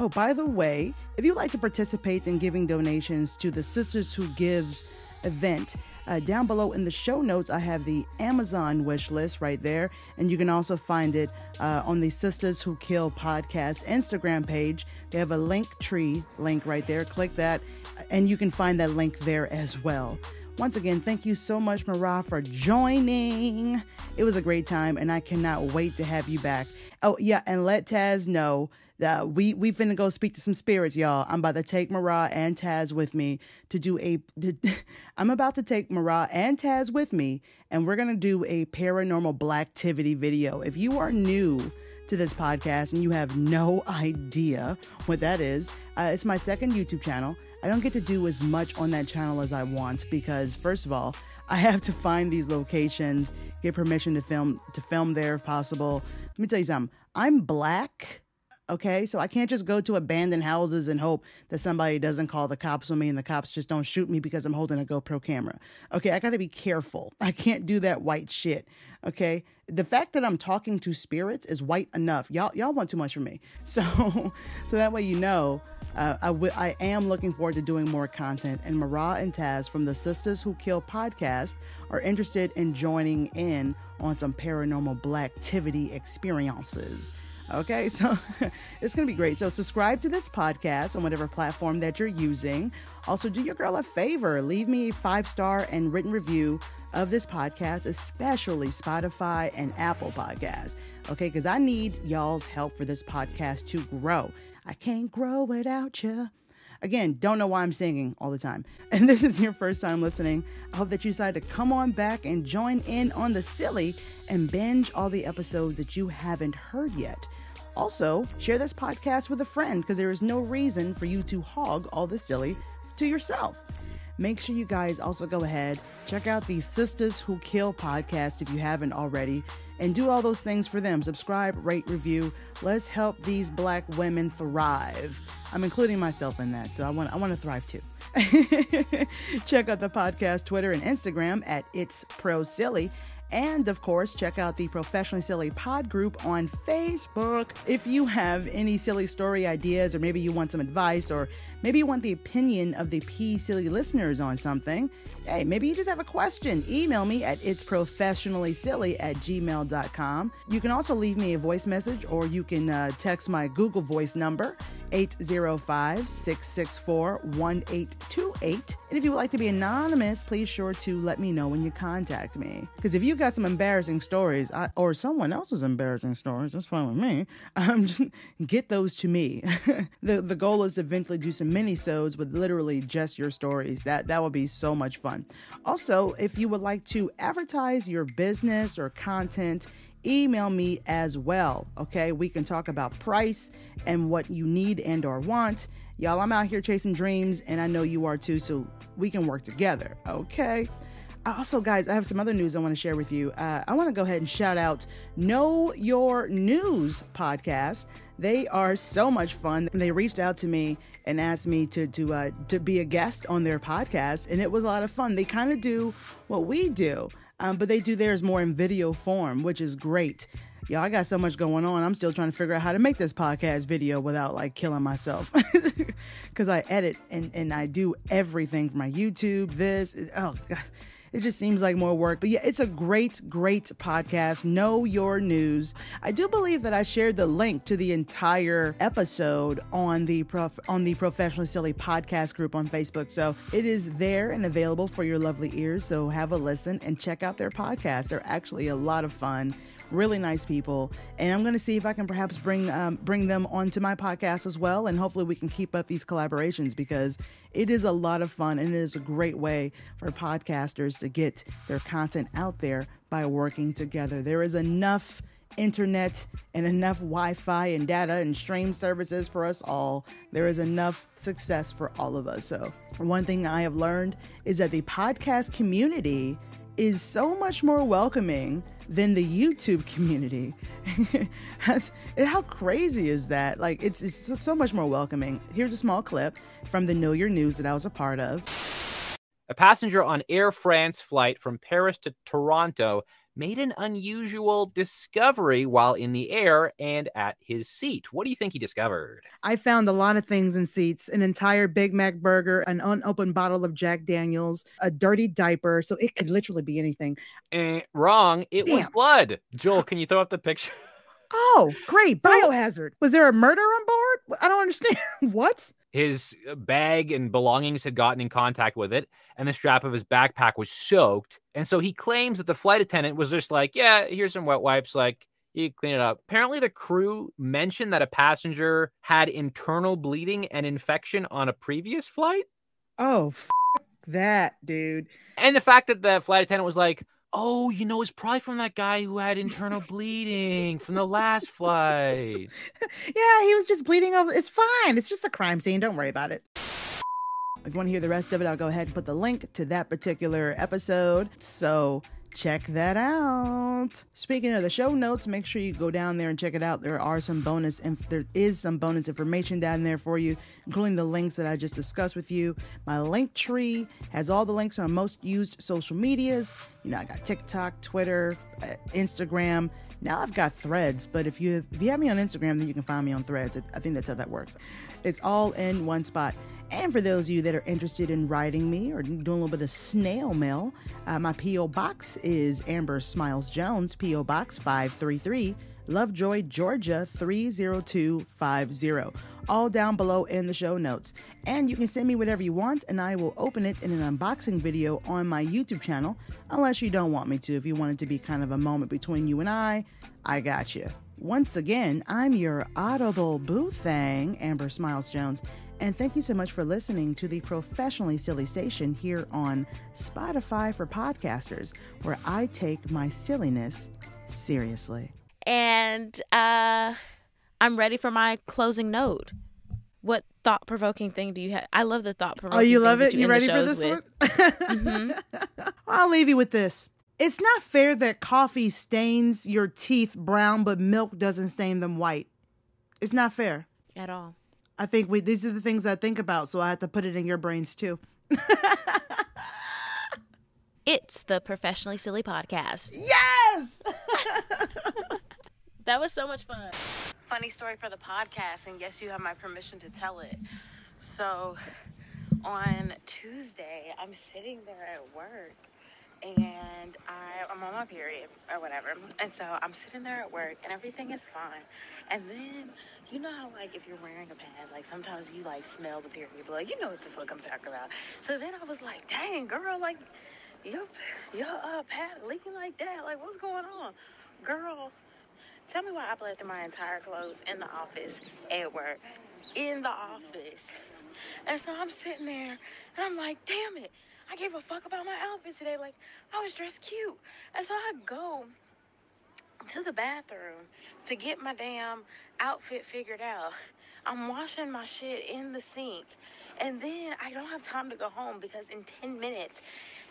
A: Oh, by the way, if you'd like to participate in giving donations to the Sistas Who Gives event. Uh, down below in the show notes, I have the Amazon wish list right there, and you can also find it uh, on the Sistas Who Kill podcast Instagram page. They have a link tree link right there. Click that, and you can find that link there as well. Once again, thank you so much, Marah, for joining. It was a great time, and I cannot wait to have you back. Oh yeah, and let Taz know that we we finna go speak to some spirits, y'all. I'm about to take Marah and Taz with me to do a. [laughs] I'm about to take Marah and Taz with me, and we're gonna do a paranormal blacktivity video. If you are new to this podcast and you have no [laughs] idea what that is, uh, it's my second YouTube channel. I don't get to do as much on that channel as I want because, first of all, I have to find these locations, get permission to film to film there if possible. Let me tell you something. I'm black Okay, so I can't just go to abandoned houses and hope that somebody doesn't call the cops on me and the cops just don't shoot me because I'm holding a GoPro camera. Okay, I gotta be careful. [laughs] I can't do that white shit. Okay, the fact that I'm talking to spirits is white enough. Y'all, y'all want too much from me. [laughs] So, so that way you know. Uh, I, w- I am looking forward to doing more content, and Marah and Taz from the Sistas Who Kill podcast are interested in joining in on some paranormal black activity experiences. Okay, [laughs] so it's gonna be great. So subscribe to this podcast on whatever platform that you're using. Also, do your girl a favor, leave me a five star and written review of this podcast, especially Spotify and Apple Podcasts. Okay, because I need y'all's help for this podcast to grow. I can't grow without you. Again, don't know why I'm singing all the time. [laughs] And this is your first time listening. I hope that you decide to come on back and join in on the silly and binge all the episodes that you haven't heard yet. Also, share this podcast with a friend because there is no reason for you to hog all the silly to yourself. Make sure you guys also go ahead, check out the Sistas Who Kill podcast if you haven't already, and do all those things for them. Subscribe, rate, review. Let's help these black women thrive. I'm including myself in that, so I want I want to thrive too. [laughs] check out the podcast Twitter and Instagram at It's Pro Silly. And of course, check out the Professionally Silly Pod group on Facebook. If you have any silly story ideas, or maybe you want some advice, or maybe you want the opinion of the P Silly listeners on something, hey, maybe you just have a question, email me at itsprofessionallysilly at gmail.com. You can also leave me a voice message, or you can uh, text my Google Voice number, 805 664 1828. And if you would like to be anonymous, please sure to let me know when you contact me. Because if you got some embarrassing stories, I, or someone else's embarrassing stories, that's fine with me. [laughs] Um, just get those to me. [laughs] the The goal is to eventually do some mini-sodes with literally just your stories. That that would be so much fun. Also, if you would like to advertise your business or content email me as well okay we can talk about price and what you need and or want y'all i'm out here chasing dreams and i know you are too so we can work together okay also guys i have some other news i want to share with you uh, i want to go ahead and shout out know your news podcast they are so much fun they reached out to me and asked me to to uh, to be a guest on their podcast and it was a lot of fun they kind of do what we do um, but they do theirs more in video form, which is great. Y'all, I got so much going on. I'm still trying to figure out how to make this podcast video without like killing myself. [laughs] Because I edit and, and I do everything for my YouTube, this. Oh, God. It just seems like more work. But yeah, it's a great, great podcast. Know your news. I do believe that I shared the link to the entire episode on the prof- on the Professionally Silly podcast group on Facebook. So it is there and available for your lovely ears. So have a listen and check out their podcast. They're actually a lot of fun really nice people. And i'm going to see if i can perhaps bring um, bring them onto my podcast as well and hopefully we can keep up these collaborations because it is a lot of fun and it is a great way for podcasters to get their content out there by working together. There is enough internet and enough wi-fi and data and stream services for us all. There is enough success for all of us. So one thing i have learned is that the podcast community is so much more welcoming than the YouTube community. [laughs] How crazy is that? Like, it's, it's so much more welcoming. Here's a small clip from the Know Your News that I was a part of.
E: A passenger on Air France flight from Paris to Toronto made an unusual discovery while in the air and at his seat. What do you think he discovered?
A: I found a lot of things in seats an entire Big Mac burger, an unopened bottle of Jack Daniels, a dirty diaper. So it could literally be anything.
E: Eh, wrong. It was blood. Joel, can you throw up the picture? [laughs]
A: Oh, great. Biohazard. Was there a murder on board? I don't understand. [laughs] what?
E: His uh, bag and belongings had gotten in contact with it, and the strap of his backpack was soaked. And so he claims that the flight attendant was just like, Yeah, here's some wet wipes. Like, you clean it up. Apparently, the crew mentioned that a passenger had internal bleeding and infection on a previous flight.
A: Oh, f- that, dude.
E: And the fact that the flight attendant was like, Oh, you know, it's probably from that guy who had internal bleeding from the last flight. [laughs]
A: Yeah, he was just bleeding over. It's fine. It's just a crime scene. Don't worry about it. If you want to hear the rest of it, I'll go ahead and put the link to that particular episode. So check that out. Speaking of the show notes, make sure you go down there and check it out. There are some bonus and inf- there is some bonus information down there for you, including the links that I just discussed with you. My link tree has all the links on most used social medias. You know, I got TikTok, Twitter, uh, Instagram. Now I've got Threads, but if you if you have me on Instagram, then you can find me on Threads. I think that's how that works. It's all in one spot. And for those of you that are interested in writing me or doing a little bit of snail mail, uh, my P.O. Box is Amber Smiles Jones, P.O. Box 533, Lovejoy, Georgia 30250. All down below in the show notes. And you can send me whatever you want, and I will open it in an unboxing video on my YouTube channel, unless you don't want me to. If you want it to be kind of a moment between you and I, I got you. Once again, I'm your audible boo thing, Amber Smiles Jones. And thank you so much for listening to the Professionally Silly Station here on Spotify for podcasters, where I take my silliness seriously.
F: And uh, I'm ready for my closing note. What thought provoking thing do you have? I love the thought provoking.
A: Oh, you love it? You,
F: end
A: ready for this
F: with.
A: one? [laughs] I'll leave you with this. It's not fair that coffee stains your teeth brown, but milk doesn't stain them white. It's not fair.
F: At all.
A: I think we these are the things I think about, so I have to put it in your brains too. [laughs]
F: It's the Professionally Silly Podcast.
A: Yes! [laughs]
F: That was so much fun.
B: funny story for the podcast, and yes, you have my permission to tell it. So, on Tuesday, I'm sitting there at work, and I, I'm on my period or whatever, and so I'm sitting there at work, and everything is fine. And then, you know how like if you're wearing a pad, like sometimes you like smell the period, like you know what the fuck I'm talking about. So then I was like, dang, girl, like your your uh, pad leaking like that, like what's going on, girl? Tell me why I left my entire clothes in the office at work. In the office. And so I'm sitting there and I'm like, damn it. I gave a fuck about my outfit today. Like, I was dressed cute. And so I go to the bathroom to get my damn outfit figured out. I'm washing my shit in the sink. And then I don't have time to go home because in 10 minutes,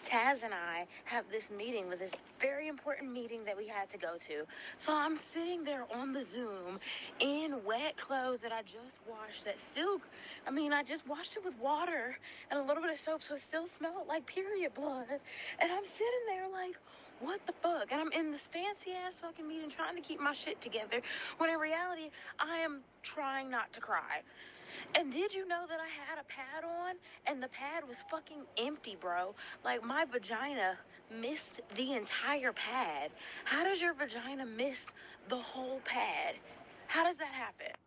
B: Taz and I have this meeting with this very important meeting that we had to go to. So I'm sitting there on the Zoom in wet clothes that I just washed that still, I mean, I just washed it with water and a little bit of soap so it still smelled like period blood. And I'm sitting there like, what the fuck? And I'm in this fancy ass fucking meeting trying to keep my shit together when in reality, I am trying not to cry. And did you know that I had a pad on and the pad was fucking empty, bro? Like my vagina missed the entire pad. How does your vagina miss the whole pad? How does that happen?